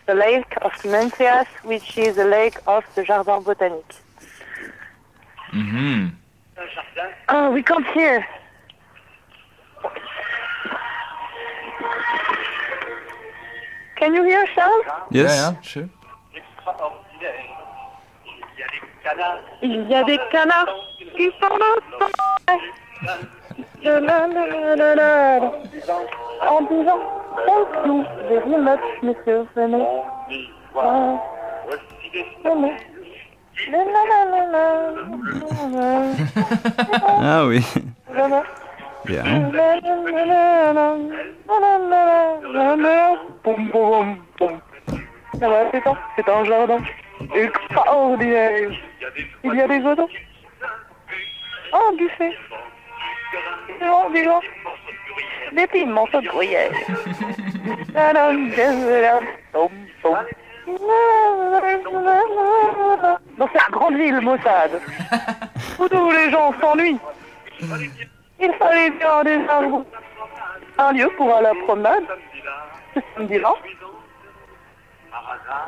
The lake of Nancias, which is a lake of the Jardin Botanique. Mm-hmm. Oh, we can't hear. Can you hear, Charles? Yes. Ja, ja, sure. Il y a des canards qui sont là. La, la, la, la, la, la. En disant, thank you very much, monsieur, venez. Ah, venez. La, la, la, la, la. Ah oui. Venez. Bien. La, la, la, la, la. La, la, la, la, la, la. Boum, boum, boum. Ah ouais, c'est un, c'est un jardin extraordinaire. Il y a des oiseaux. Oh, un buffet. Des gens, des piments de gruyère. Dans cette grande ville maussade, où tous les gens s'ennuient, il fallait bien des arbres. Un lieu pour aller à la promenade, ce samedi-là.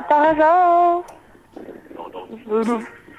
Par hasard.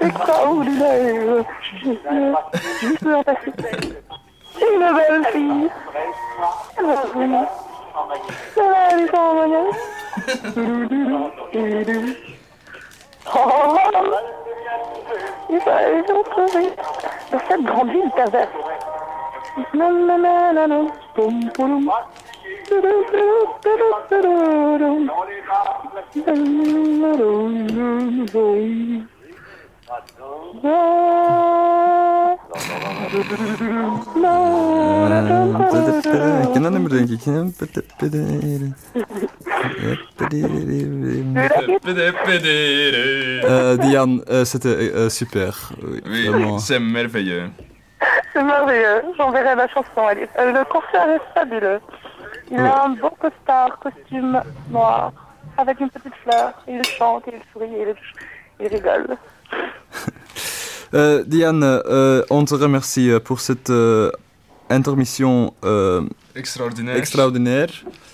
extraordinaire. Je. Une belle fille. Cette grande ville perverse. Ik ken dat nummer denk ik. Diane, c'était super. Oui, c'est merveilleux. C'est merveilleux. J'enverrai la chanson. Elle est- euh, le concert est fabuleux. Il a un beau costard, costume noir, avec une petite fleur. Il chante, il sourit, il, il rigole. Euh, Diane, euh, on te remercie pour cette euh, intermission euh, Extraordinaire. extraordinaire.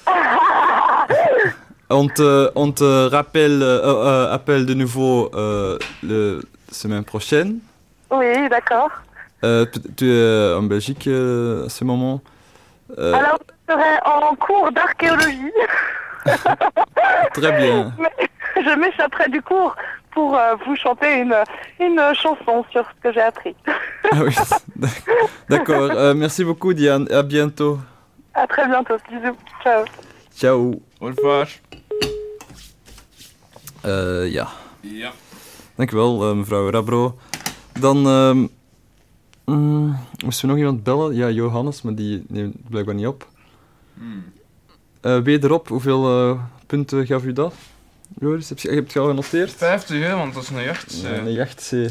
On te, on te rappelle, euh, euh, appelle de nouveau euh, la semaine prochaine. Oui, d'accord. Euh, tu- es en Belgique euh, à ce moment. Euh, Alors, je serai en cours d'archéologie. Très bien. Mais je m'échapperai du cours pour euh, vous chanter une, une chanson sur ce que j'ai appris. Ah oui, d'accord. Euh, merci beaucoup, Diane. À bientôt. À très bientôt. Bisous. Ciao. Ciao. Au revoir. Eh, ja. Ja. Dankjewel, uh, mevrouw Rabro. Dan ehm, mm, moesten we nog iemand bellen. Ja, Johannes, maar die neemt blijkbaar niet op. Hmm. Eh, wederop, hoeveel eh, punten gaf u dat? Joris, heb je, heb je het al genoteerd? 50, hè, want dat is een jacht. Ja, een jachtzee.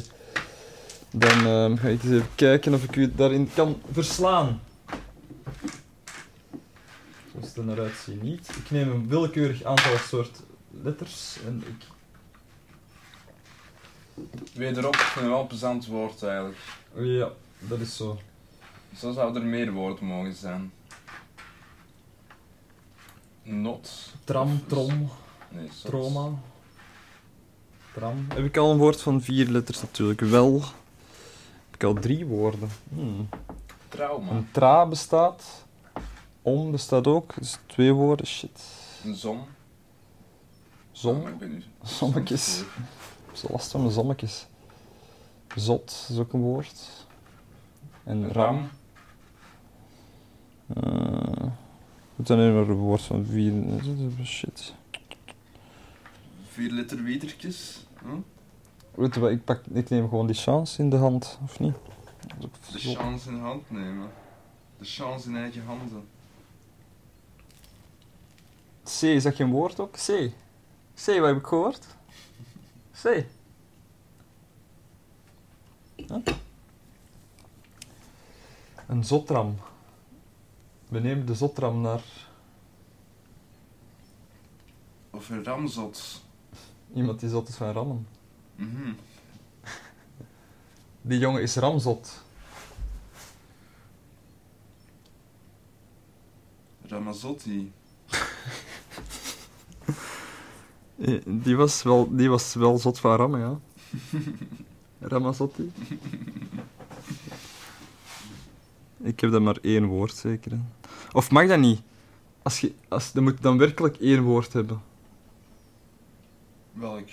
Dan ehm, ga ik eens even kijken of ik u daarin kan verslaan. Zoals het er naar uitziet niet. Ik neem een willekeurig aantal soort letters en ik... Wederop, ik vind het wel een plezant woord eigenlijk. Ja, dat is zo. Zo zou er meer woorden mogen zijn. Not. Tram, trom, Nee, zot. trauma. Tram. Heb ik al een woord van vier letters natuurlijk. Wel. ik al drie woorden. Hmm. Trauma. Een tra bestaat. Om bestaat ook. Dus twee woorden. Shit. Een zon. Zon. Oh, ik heb zo last van mijn zommetjes. Zot is ook een woord. En ram. Het zijn alleen maar een woord van vier. Shit. Vier liter wietertjes. Hm? Weet je wat, ik, pak, ik neem gewoon die chance in de hand, of niet? De chance in hand nemen. De chance in eigen handen. C, is dat geen woord ook? C. C, wat heb ik gehoord? Huh? Een zotram. We nemen de zotram naar Of een ramzot. iemand die zot is van rammen. Mhm. Die jongen is ramzot. Ramazotti. Eh, Die was wel, die was wel zot van rammen, ja. Ramazotti. Ik heb dan maar één woord, zeker. Of mag dat niet? Als je, als, dan moet je dan werkelijk één woord hebben. Welk?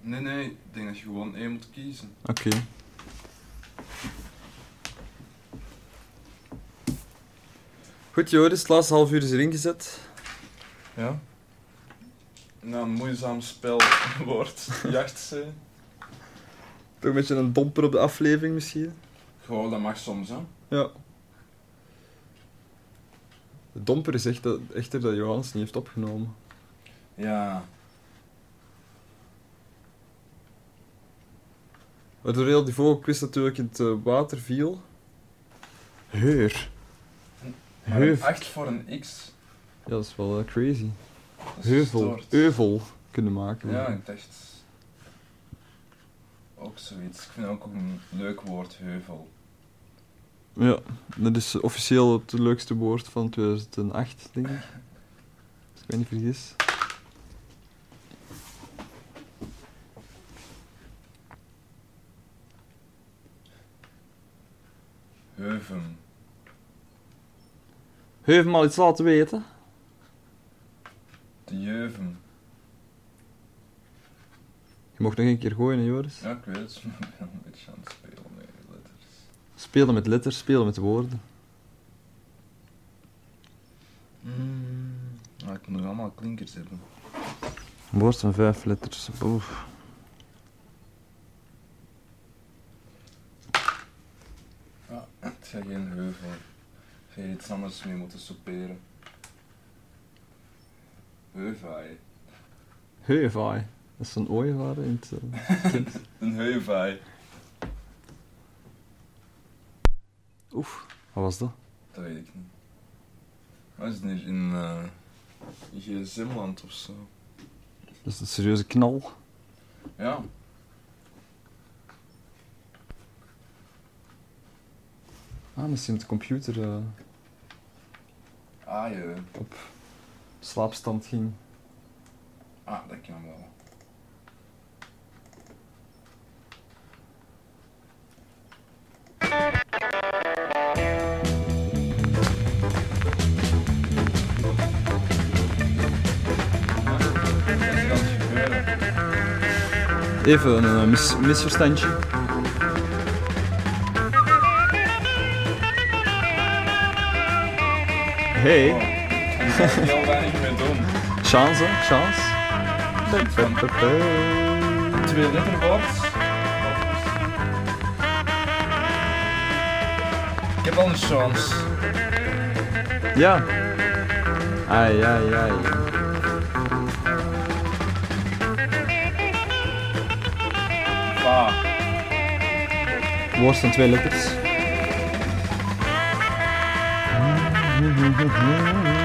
Nee, nee, ik denk dat je gewoon één moet kiezen. Oké. Goed, Joris, het laatste half uur is erin gezet. Ja. Nou, een moeizaam spel wordt jachtzee. Toch een beetje een domper op de aflevering misschien. Gewoon, dat mag soms, hè. Ja. De domper is echt dat, echter dat Johannes niet heeft opgenomen. Ja. Waardoor heel die vogelquiz natuurlijk in het eh, water viel. Heur. Heuvel. 8 voor een X. Ja, dat is wel eh, crazy. Heuvel. gestoord. Euvel kunnen maken. Ja, ik dacht... Ook zoiets. Ik vind ook een leuk woord, heuvel. Ja, dat is officieel het leukste woord van 2008, denk ik. Als ik me niet vergis. Heuven. Heuven mal iets laten weten. De jeuven. Je mocht nog een keer gooien, hè, Joris. Ja, ik weet het. maar Ik ben een beetje aan het spelen met letters. Spelen met letters, spelen met woorden. Mm. Ah, ik moet nog allemaal klinkers hebben. Een woord van vijf letters. Oef. Ja, het gaat geen heuvel. Ik ga hier iets anders mee moeten soeperen. Heuvaai. Heuvaai. Dat is een ooievaar in het eh, kind. Een heuvaai. Oef, wat was dat? Dat weet ik niet. Wat is het hier in eh gsm-land of zo? Dat is een serieuze knal. Ja. Ah, misschien met de computer eh, Ah, je. op slaapstand ging. Ah, dat kan wel. Even een eh, mis- misverstandje. Hey, Ik chance, chance. Twee letterwoord. Ik heb al een chance. Ja. Ai, ai, ai. Va. Woord van twee letters.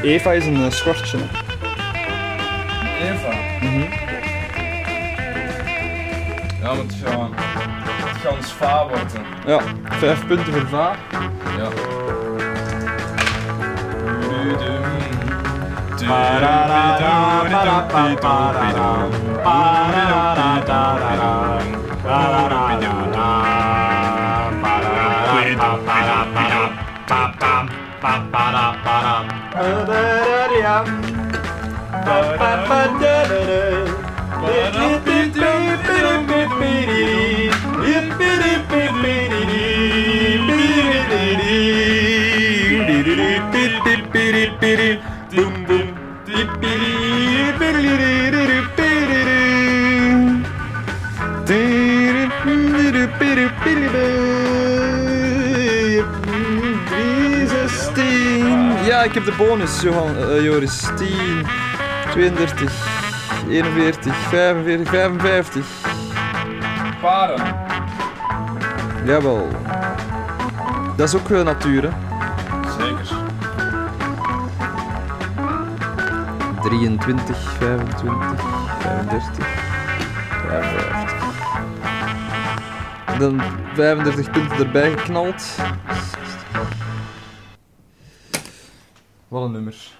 Een Eva is een eh, schortje. Eva. Mhm. Ja, moet gaan. Het gaat ons va worden. Ja, vijf punten voor Va. Ja. Beep, beep, beep. Ja, ik heb de bonus, Johan, eh, Joris. 10, 32, 41, 45, 55. Paren. Jawel. Dat is ook uh, natuur, hè. Zeker. 23, 25, 35, 55. Dan 35 punten erbij geknald. Wat een nummer.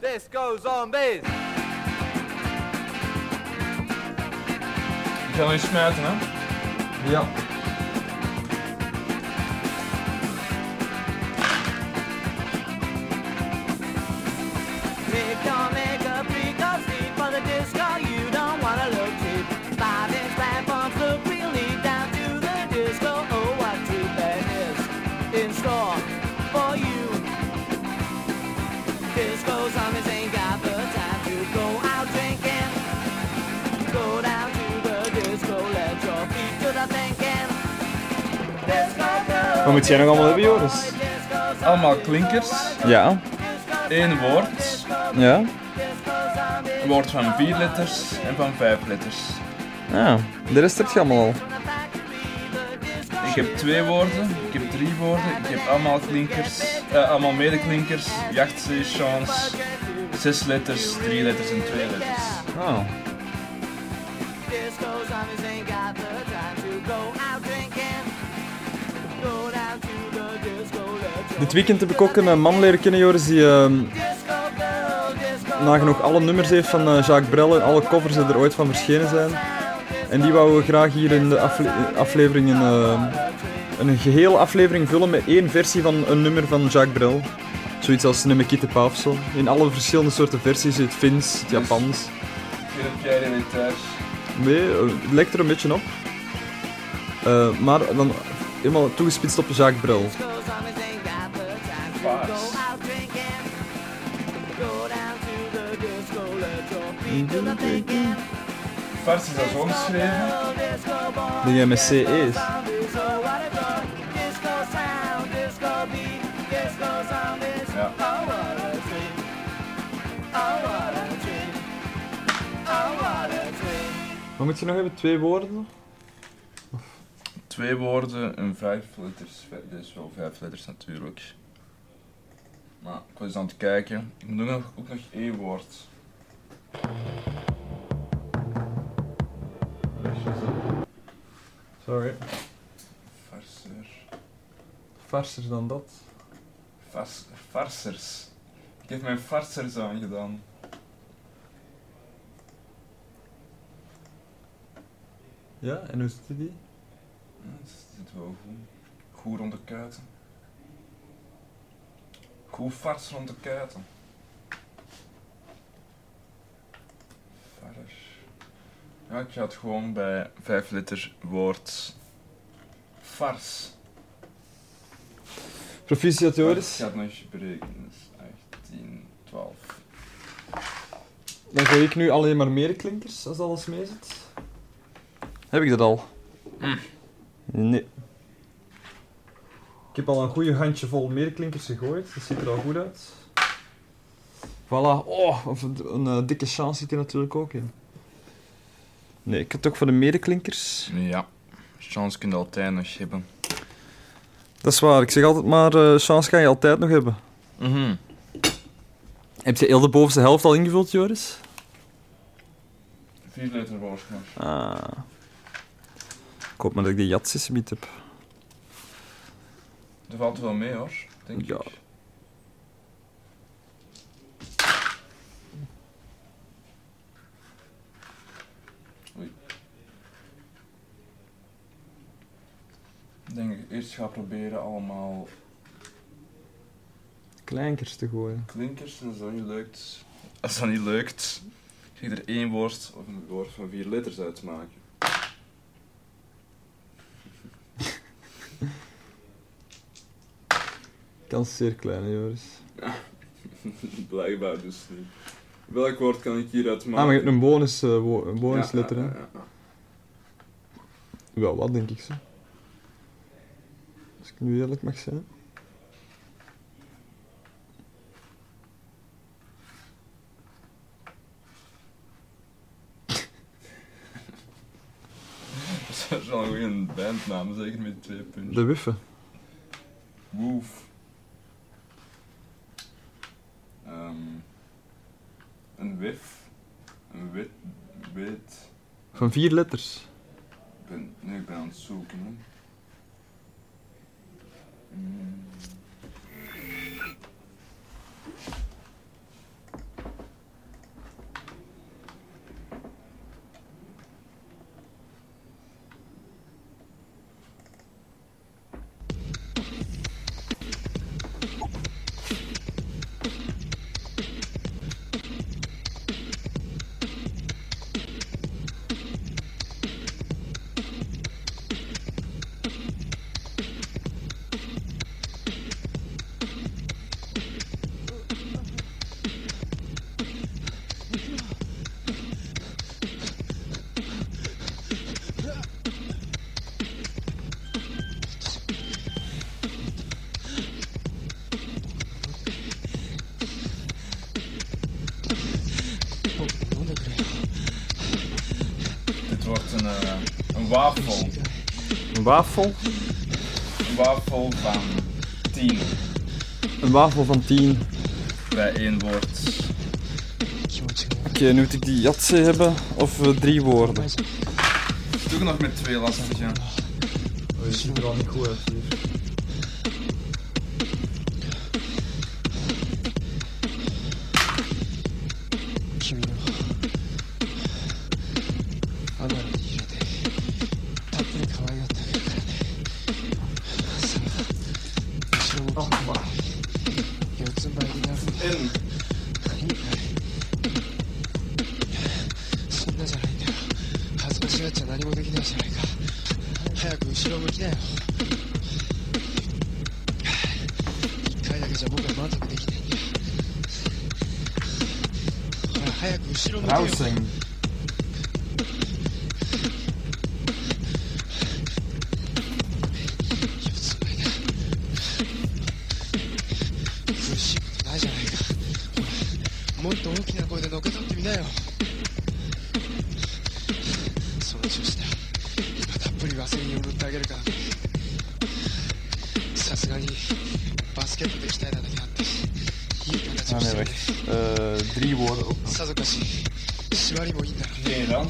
This goes on this. Ik ga nog eens Wat moet jij nog allemaal hebben, Joris? Allemaal klinkers. Ja. Eén woord. Ja. Een woord van 4 letters en van 5 letters. Ja, de rest heb je allemaal al. Ik heb twee woorden, ik heb drie woorden, ik heb allemaal klinkers, eh, allemaal medeklinkers, jachtstations, zes letters, drie letters en twee letters. Oh. Dit weekend heb ik ook een eh, man leren kennen, Joris, die ehm, nagenoeg alle nummers heeft van eh, Jacques Brel en alle covers die er ooit van verschenen zijn. En die wouden we graag hier in de afle aflevering een, een gehele aflevering vullen met één versie van een nummer van Jacques Brel. Zoiets als Nemekite Pa of zo. In alle verschillende soorten versies, het Fins, het Japans. Heb jij er niet thuis. Nee, het lijkt er een beetje op. Maar dan helemaal toegespitst op Jacques Brel. Paars. Vars is dat zo geschreven. Die jij met CE is. Ja. Wat moet je nog hebben? Twee woorden? Twee woorden en vijf letters. Dit is wel vijf letters natuurlijk. Maar ik was aan het kijken. Ik moet ook nog, ook nog één woord. Sorry. Farser. Farser dan dat. Fars, farsers. Ik heb mijn farsers aangedaan. Ja, en hoe zit die? Het zit wel goed. Goed rond de kuiten. Goed fars rond de kuiten. Fars. Ja, ik ga het gewoon bij vijf letter woord fars. Proficiat Joris. Ik ga het nog eens berekenen. Dus 18, 12. Dan ga ik nu alleen maar meer klinkers als alles mee zit. Heb ik dat al? Nee. Ik heb al een goede handje vol meerklinkers gegooid. Dat ziet er al goed uit. Voilà. Oh, een, een eh, dikke chance zit er natuurlijk ook in. Nee, ik heb toch voor de medeklinkers. Ja, chance kun je altijd nog hebben. Dat is waar. Ik zeg altijd maar, eh chance kan je altijd nog hebben. Mhm. Heb je heel de bovenste helft al ingevuld, Joris? Vier letter maar. Ah. Ik hoop maar dat ik die jatsies niet heb. Dat valt wel mee hoor, denk Ja. ik. Oei. Ik denk dat ik eerst ga proberen allemaal Kleinkers te gooien. klinkers en als dat niet lukt. Als dat niet lukt, ga ik er één woord of een woord van vier letters uit Kans zeer klein, hè, Joris. Blijkbaar dus niet. Welk woord kan ik hieruit maken? Ah, maar je hebt een bonus, wo- een bonusletter, Ja, hè? ja, ja, ja. Wel, wat denk ik zo. Als ik nu eerlijk mag zijn. Dat is wel een goede bandnaam, zeker met twee puntjes. De wiffen. Woof. Ehm, een wif. Een wit. Wit. Van vier letters. Ik ben, nu ik ben aan het zoeken. Mm. Wafel. Een wafel. Een wafel van 10 Een wafel van tien. bij één woord. Oké, nu moet ik die jatse hebben. Of eh, drie woorden. Doe ik nog met twee lastig, ja. Oh, je ziet er al niet goed uit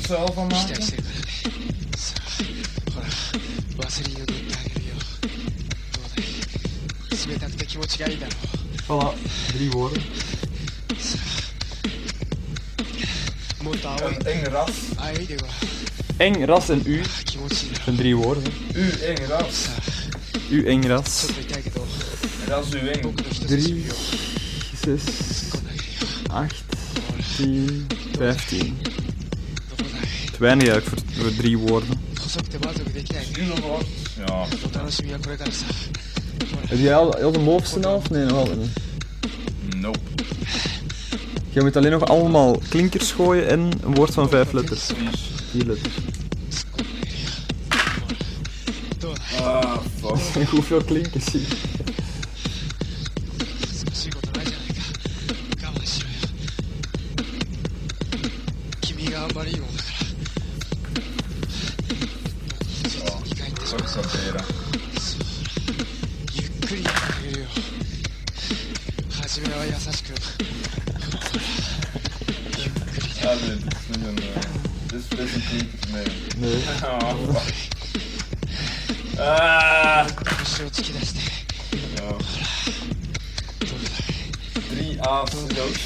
zelf van maken. Voilà, drie woorden. Een eng ras. Eng ras en u. Zijn drie woorden. U eng ras. U eng ras. Ras u eng. Drie, zes, acht, tien, vijftien te weinig eigenlijk voor, voor drie woorden. Ja. Heb jij al de de moofste half? Nee, nog altijd niet. Nope. Je moet alleen nog allemaal klinkers gooien en een woord van vijf letters. Vier letters. Ah, fuck. Hoeveel klinkers hier?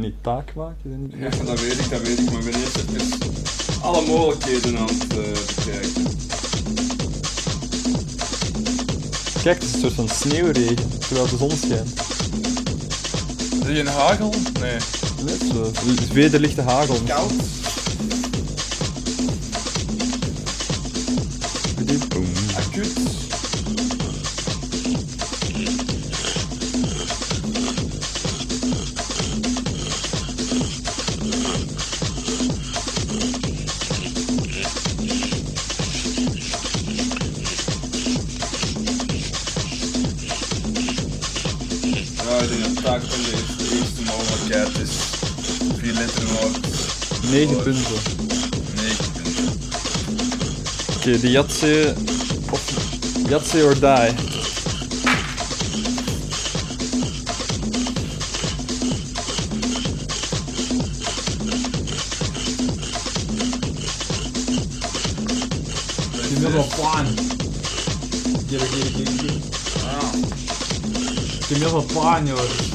Niet taak maken? Is dat niet- Ja, dat weet ik, dat weet ik, maar ben eerst even alle mogelijkheden aan het eh, bekijken. Kijk, het is een soort van sneeuwregen, terwijl de zon schijnt. Zie je een hagel? Nee. Net zo. Wederlichte hagel. Koud? Oké, de Yatse... Of... Yatse or die. Numéro 1. Gire, gire, gire, gire. Ah. Numéro 1, joh. Numéro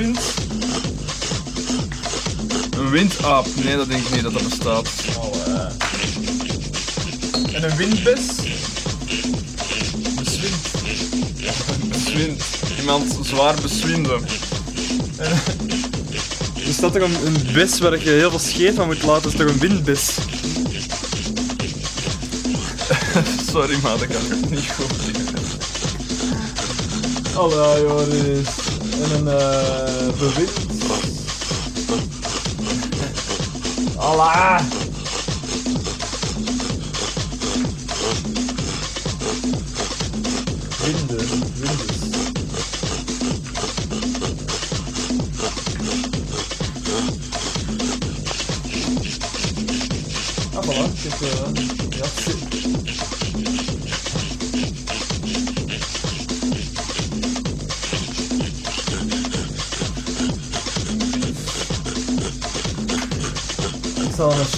wel een? Een windaap? Nee, dat denk ik niet dat dat bestaat. En een windbes? Beswind. Beswind. Iemand zwaar beswinden. Er staat toch een, een bes waar je heel veel scheet van moet laten, dat is toch een windbes? Sorry, maar dat kan ik niet goed. Hallo Joris. En een eh bewind. Allah!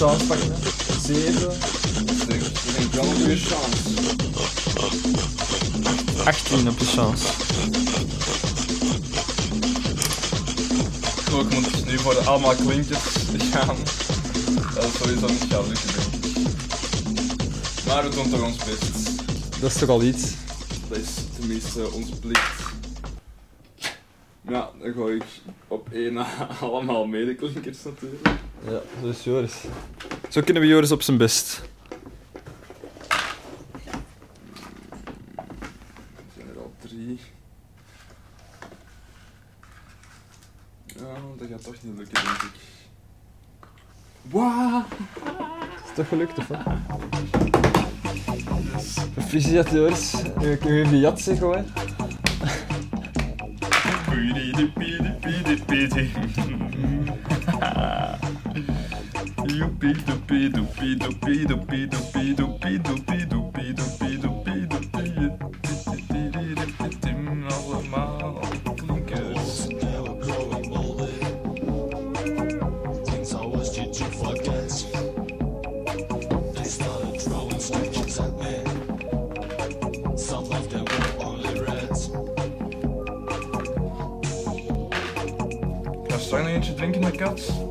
Chance pakken. hè. Zeven. Ik denk wel een goede chance. 18 op de chance. Goed, ik moet nu voor de allemaal klinkers gaan. Dat is sowieso niet gaan lukken. Maar we doen toch ons best. Dat is toch al iets. Dat is tenminste onze plicht. Ja, dan gooi ik op één na allemaal medeklinkers natuurlijk. Ja, zo is Joris. Zo kunnen we Joris op zijn best. Er zijn er al drie. Ja, dat gaat toch niet lukken, denk ik. Wauw! Is toch gelukt, of wat? Proficiat, Joris. Nu kun je die jat zeggen, hoor. Allemaal klinkers. Things I you be the be the be the be the be the be the be the be the be the be the be the Finally, into drinking the guts.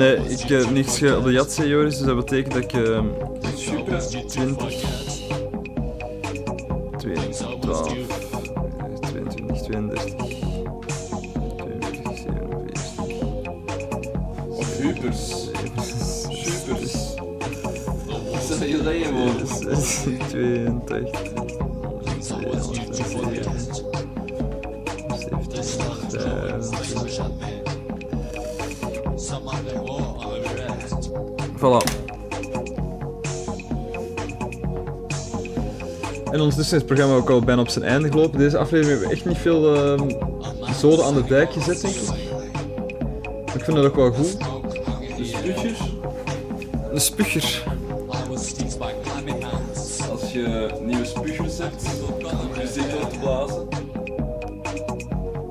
Nee, ik heb niks ge op de Jatse, Joris, dus dat betekent dat ik ondertussen is het programma ook al bijna op zijn einde gelopen. Deze aflevering hebben we echt niet veel ehm zoden aan de dijk gezet, denk ik. Maar ik vind dat ook wel goed. De spuutjes. Een spuger. Als je nieuwe spuugjes hebt, je zicht op te blazen.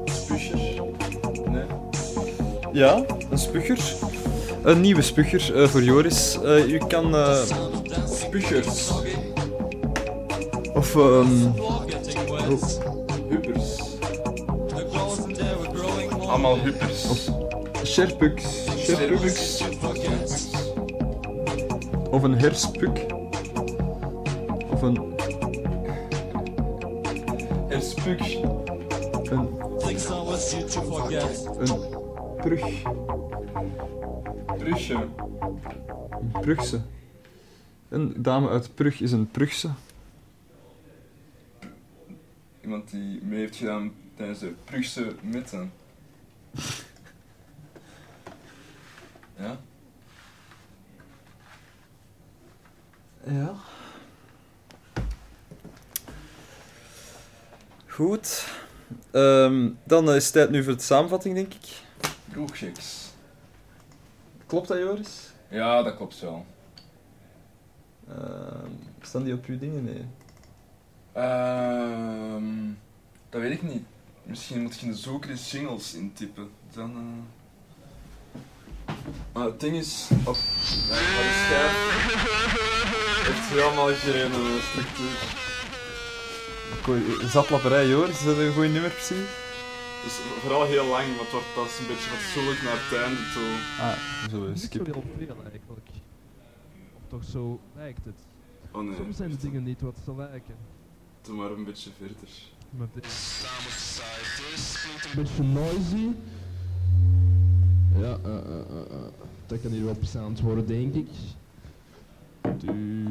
Spuugjes. Nee. Ja, een spuger. Een nieuwe spuger eh, voor Joris. Eh, u kan... Spuugers. Of... Huppers. Allemaal huppers. Sherpuks. Sherpuks. Of een herspuk. Of een... Herspuk. Een... Things I was did you forget? Een brug. Brugje. Een Brugse. Een dame uit Brug is een Brugse. Iemand die mee heeft gedaan tijdens de Brugse mitten. Ja? Ja. Goed. Ehm, dan is het tijd nu voor de samenvatting, denk ik. Kroegchecks. Klopt dat, Joris? Ja, dat klopt wel. Ehm, staan die op uw dingen? Nee. Ehm dat weet ik niet. Misschien moet je in de zoeker eens jingles intypen. Dan. eh Maar het ding is, op ja, de schijf heeft helemaal geen eh, structuur. Zatlapperij, Joris, is dat een goed nummer precies? Dus vooral heel lang, want het wordt pas een beetje fatsoenlijk naar het einde toe. Ah, zo is skip. heel veel eigenlijk. Of toch zo lijkt het. Oh nee. Soms zijn de dingen niet wat ze lijken. Doe maar een beetje verder. Maar dit een beetje noisy. Ja, eh, eh, eh, eh. dat kan hier wel plezant worden, denk ik. Du.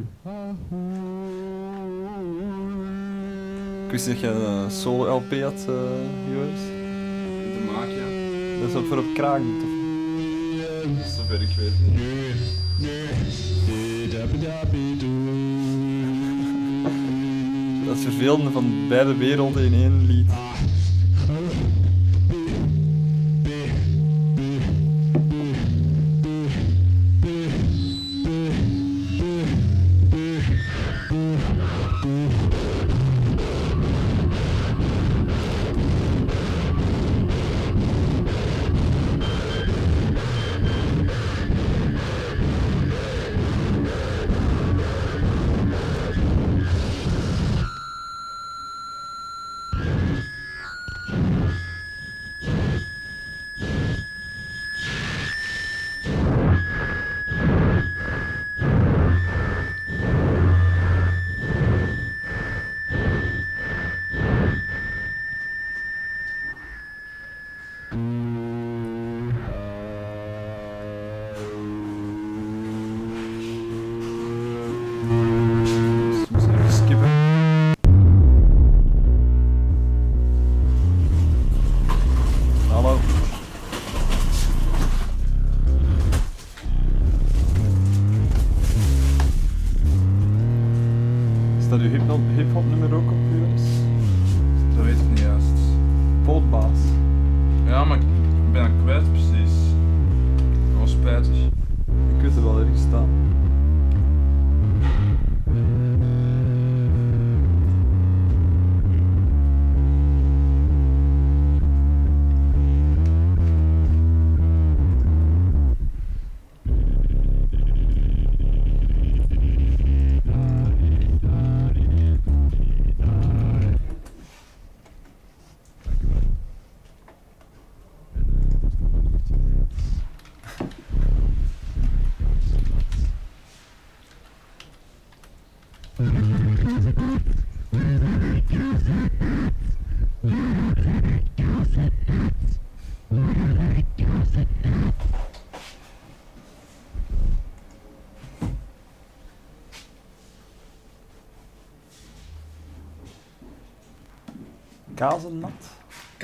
Ik wist niet dat je een eh, solo-LP had, eh, Joris. De maak, ja. Dat is op voor op kraak, toch? Zover ik weet niet. Dat is vervelende van beide werelden in één lied.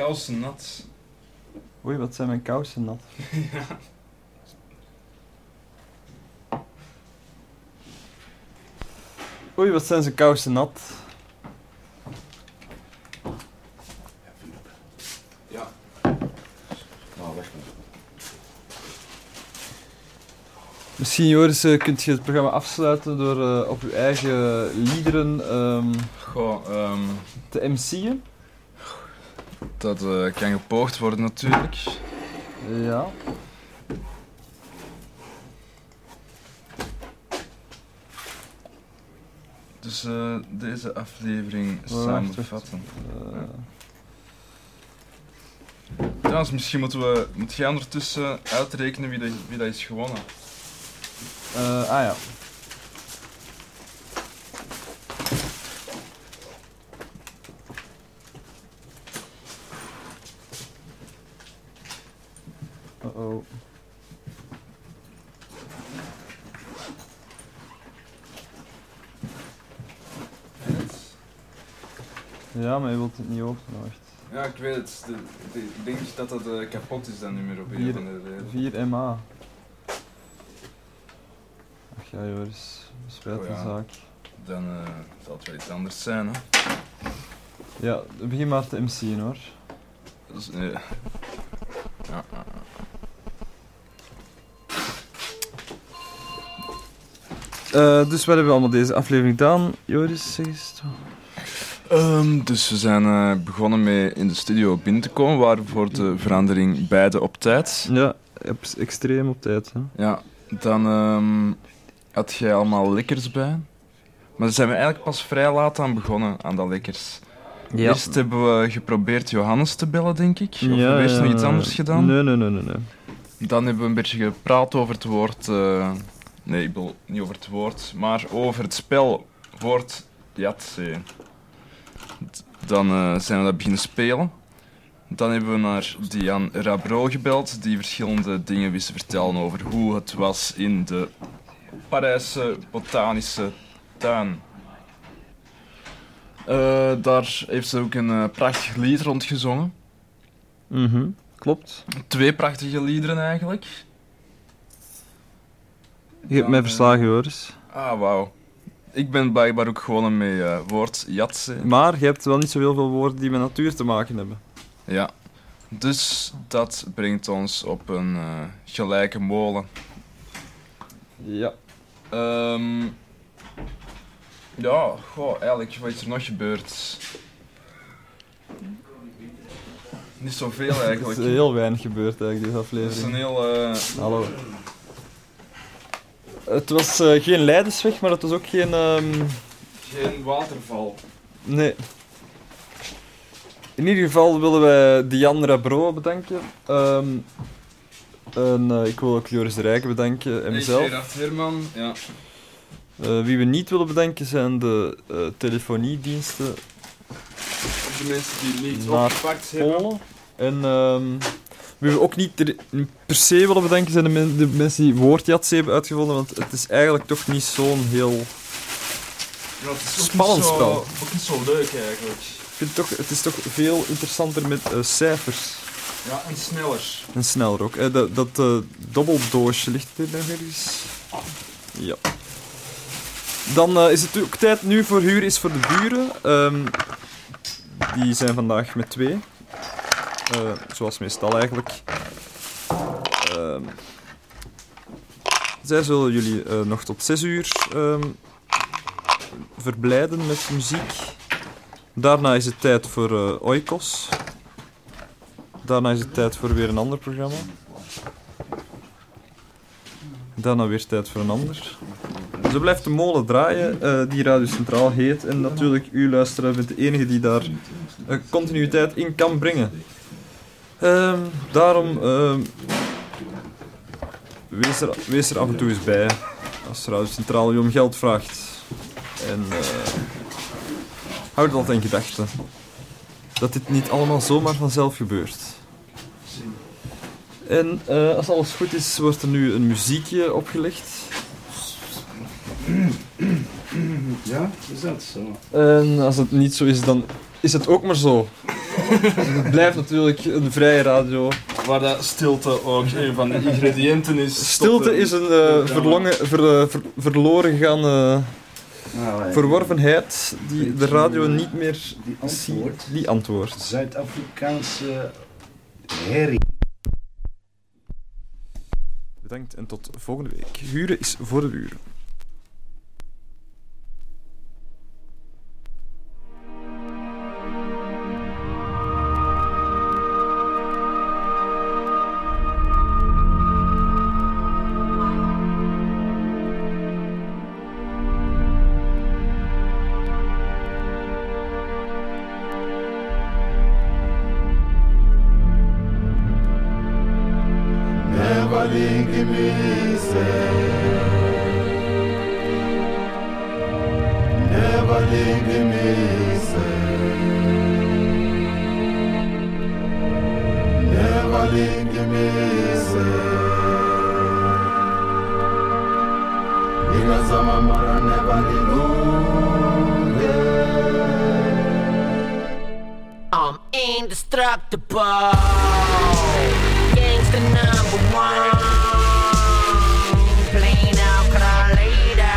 Kousen nat. Oei, wat zijn mijn kousen nat? ja. Oei, wat zijn zijn kousen nat? Ja. Nou, weg met. Misschien, Joris, eh, kunt je het programma afsluiten door eh, op uw eigen liederen ehm, Goh, ehm, te MC'en? Dat kan gepoogd worden natuurlijk. Ja. Dus eh, deze aflevering Wacht, samenvatten. wacht. Ja. Trouwens, misschien moeten we moet jij ondertussen uitrekenen wie dat, wie dat is gewonnen. Eh, ah ja. Uh-oh. Ja, maar je wilt het niet openen, wacht. Ja, ik weet het. De, de- ik denk dat dat eh, kapot is dan niet meer op een of andere reden. 4 MA. Ach ja, Joris. Spijt Oh ja. zaak. Dan eh, zal het wel iets anders zijn, hè. Ja, begin maar te MC'en hoor. Eh, ja, ja, ja. Eh, dus wat hebben we allemaal deze aflevering gedaan? Joris, zeg eens. Ehm, dus we zijn eh, begonnen met in de studio binnen te komen, waar voor de verandering beide op tijd. Ja, ex- extreem op tijd. Hè. Ja, dan ehm, had jij allemaal lekkers bij. Maar daar zijn we eigenlijk pas vrij laat aan begonnen, aan dat lekkers. Ja. Eerst hebben we geprobeerd Johannes te bellen, denk ik. Of Ja, hebben we eerst ja, nog iets ja. anders gedaan? Nee, nee, nee, nee. nee. Dan hebben we een beetje gepraat over het woord... eh, nee, ik bedoel niet over het woord, maar over het spel woord Yatzee. D- Dan eh, zijn we dat beginnen spelen. Dan hebben we naar Diane Rabro gebeld, die verschillende dingen wist te vertellen over hoe het was in de Parijse botanische tuin. Eh, daar heeft ze ook een eh, prachtig lied rondgezongen. Mhm, klopt. Twee prachtige liederen eigenlijk. Je hebt mij verslagen, Joris. Ah, wauw. Ik ben blijkbaar ook gewonnen met eh, woord Jatse. Maar je hebt wel niet zoveel veel woorden die met natuur te maken hebben. Ja. Dus dat brengt ons op een eh, gelijke molen. Ja. Ehm ja, goh, eigenlijk, wat is er nog gebeurd? Niet zoveel Er eigenlijk. is heel weinig gebeurd eigenlijk, deze Het aflevering. is een heel... eh, Hallo. Het was eh, geen Leidensweg, maar het was ook geen... ehm, Geen waterval. Nee. In ieder geval willen wij Diane Rabro bedanken. Ehm, en eh, ik wil ook Joris de Rijken bedanken en Hey, mezelf. Gerard Herman, ja. Eh, wie we niet willen bedanken zijn de telefoniediensten Of de mensen die niet opgepakt hebben. En ehm, wie we ook niet per se willen bedanken zijn de, men- de mensen die woordjats hebben uitgevonden, want het is eigenlijk toch niet zo'n heel Ja, het is ook spannend niet zo, spel. Ook niet zo leuk eigenlijk. Ik vind het, toch, het is toch veel interessanter met eh, cijfers. Ja, en sneller. En sneller ook. Eh, dat dat eh, dobbeldoosje ligt er nog ergens. Ja. Dan is het ook tijd nu voor huur is voor de buren. Ehm, die zijn vandaag met twee. Eh, zoals meestal eigenlijk. Ehm, zij zullen jullie eh, nog tot 6 uur ehm, verblijden met muziek. Daarna is het tijd voor eh, Oikos. Daarna is het tijd voor weer een ander programma. Daarna weer tijd voor een ander. Zo blijft de molen draaien, die Radio Centraal heet. En natuurlijk, u luisteraar bent de enige die daar continuïteit in kan brengen. Ehm, daarom, ehm, wees, er, wees er af en toe eens bij als Radio Centraal u om geld vraagt. En eh, houd dat in gedachten. Dat dit niet allemaal zomaar vanzelf gebeurt. En eh, als alles goed is, wordt er nu een muziekje opgelegd. Ja, is dat zo? En als het niet zo is, dan is het ook maar zo. het blijft natuurlijk een vrije radio. Waar dat stilte ook een van de ingrediënten is. Stilte is een eh, verlongen, ver- eh, ver- verloren gegaan Nou, eh, verworvenheid die de radio niet meer die antwoord. ziet. Die antwoord. Zuid-Afrikaanse herrie. Bedankt en tot volgende week. Huren is voor de buren. Indestructible. Number one. Playing out. The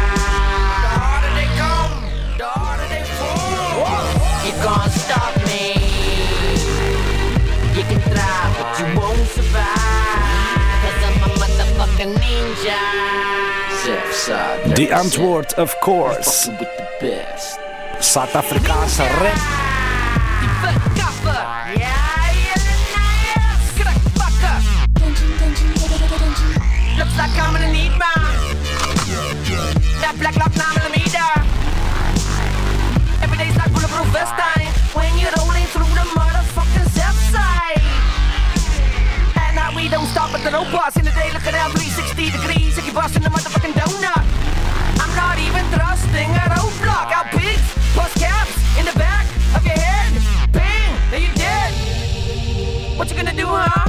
harder they come, the harder they fall. You can't stop me. You can try, but you won't survive. Cause I'm a motherfucking ninja. The antwoord, of course. Zuid-Afrikaanse rap. Black lock 9 millimeter. Every day's like bulletproof vest time. When you're rolling through the motherfucking south side. And now we don't stop at the robots in the day looking at 360 degrees. If you're busting the motherfucking donut. I'm not even thrusting a roadblock. Our pigs, bust caps in the back of your head. Bang, there you dead. What you gonna do, huh?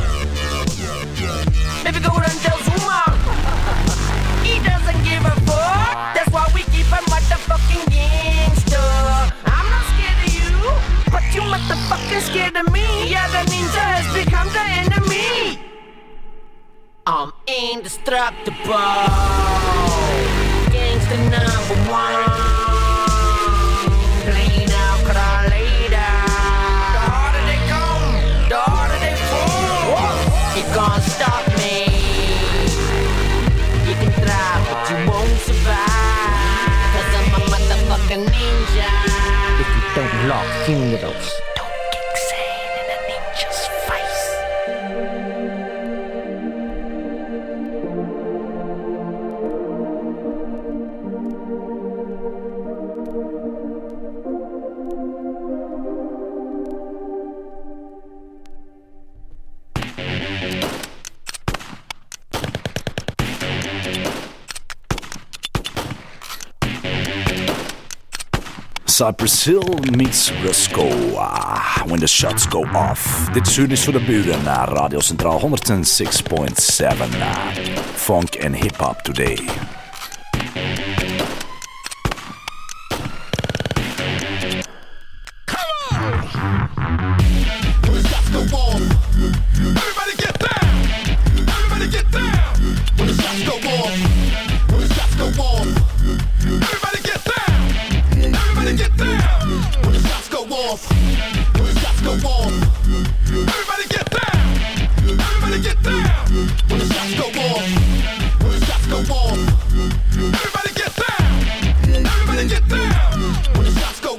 Maybe go and tell motherfucking gangster. I'm not scared of you, but you motherfucking scared of me. Yeah, the ninja has become the enemy. I'm indestructible. Gangster number one. Playing motherfucking ninja. If you don't lock funerals, Cypress Hill meets Rusco. Ah, when the shots go off. Dit is Hunis voor de buren Radio Centraal 106.7. ah, Funk en hip-hop today.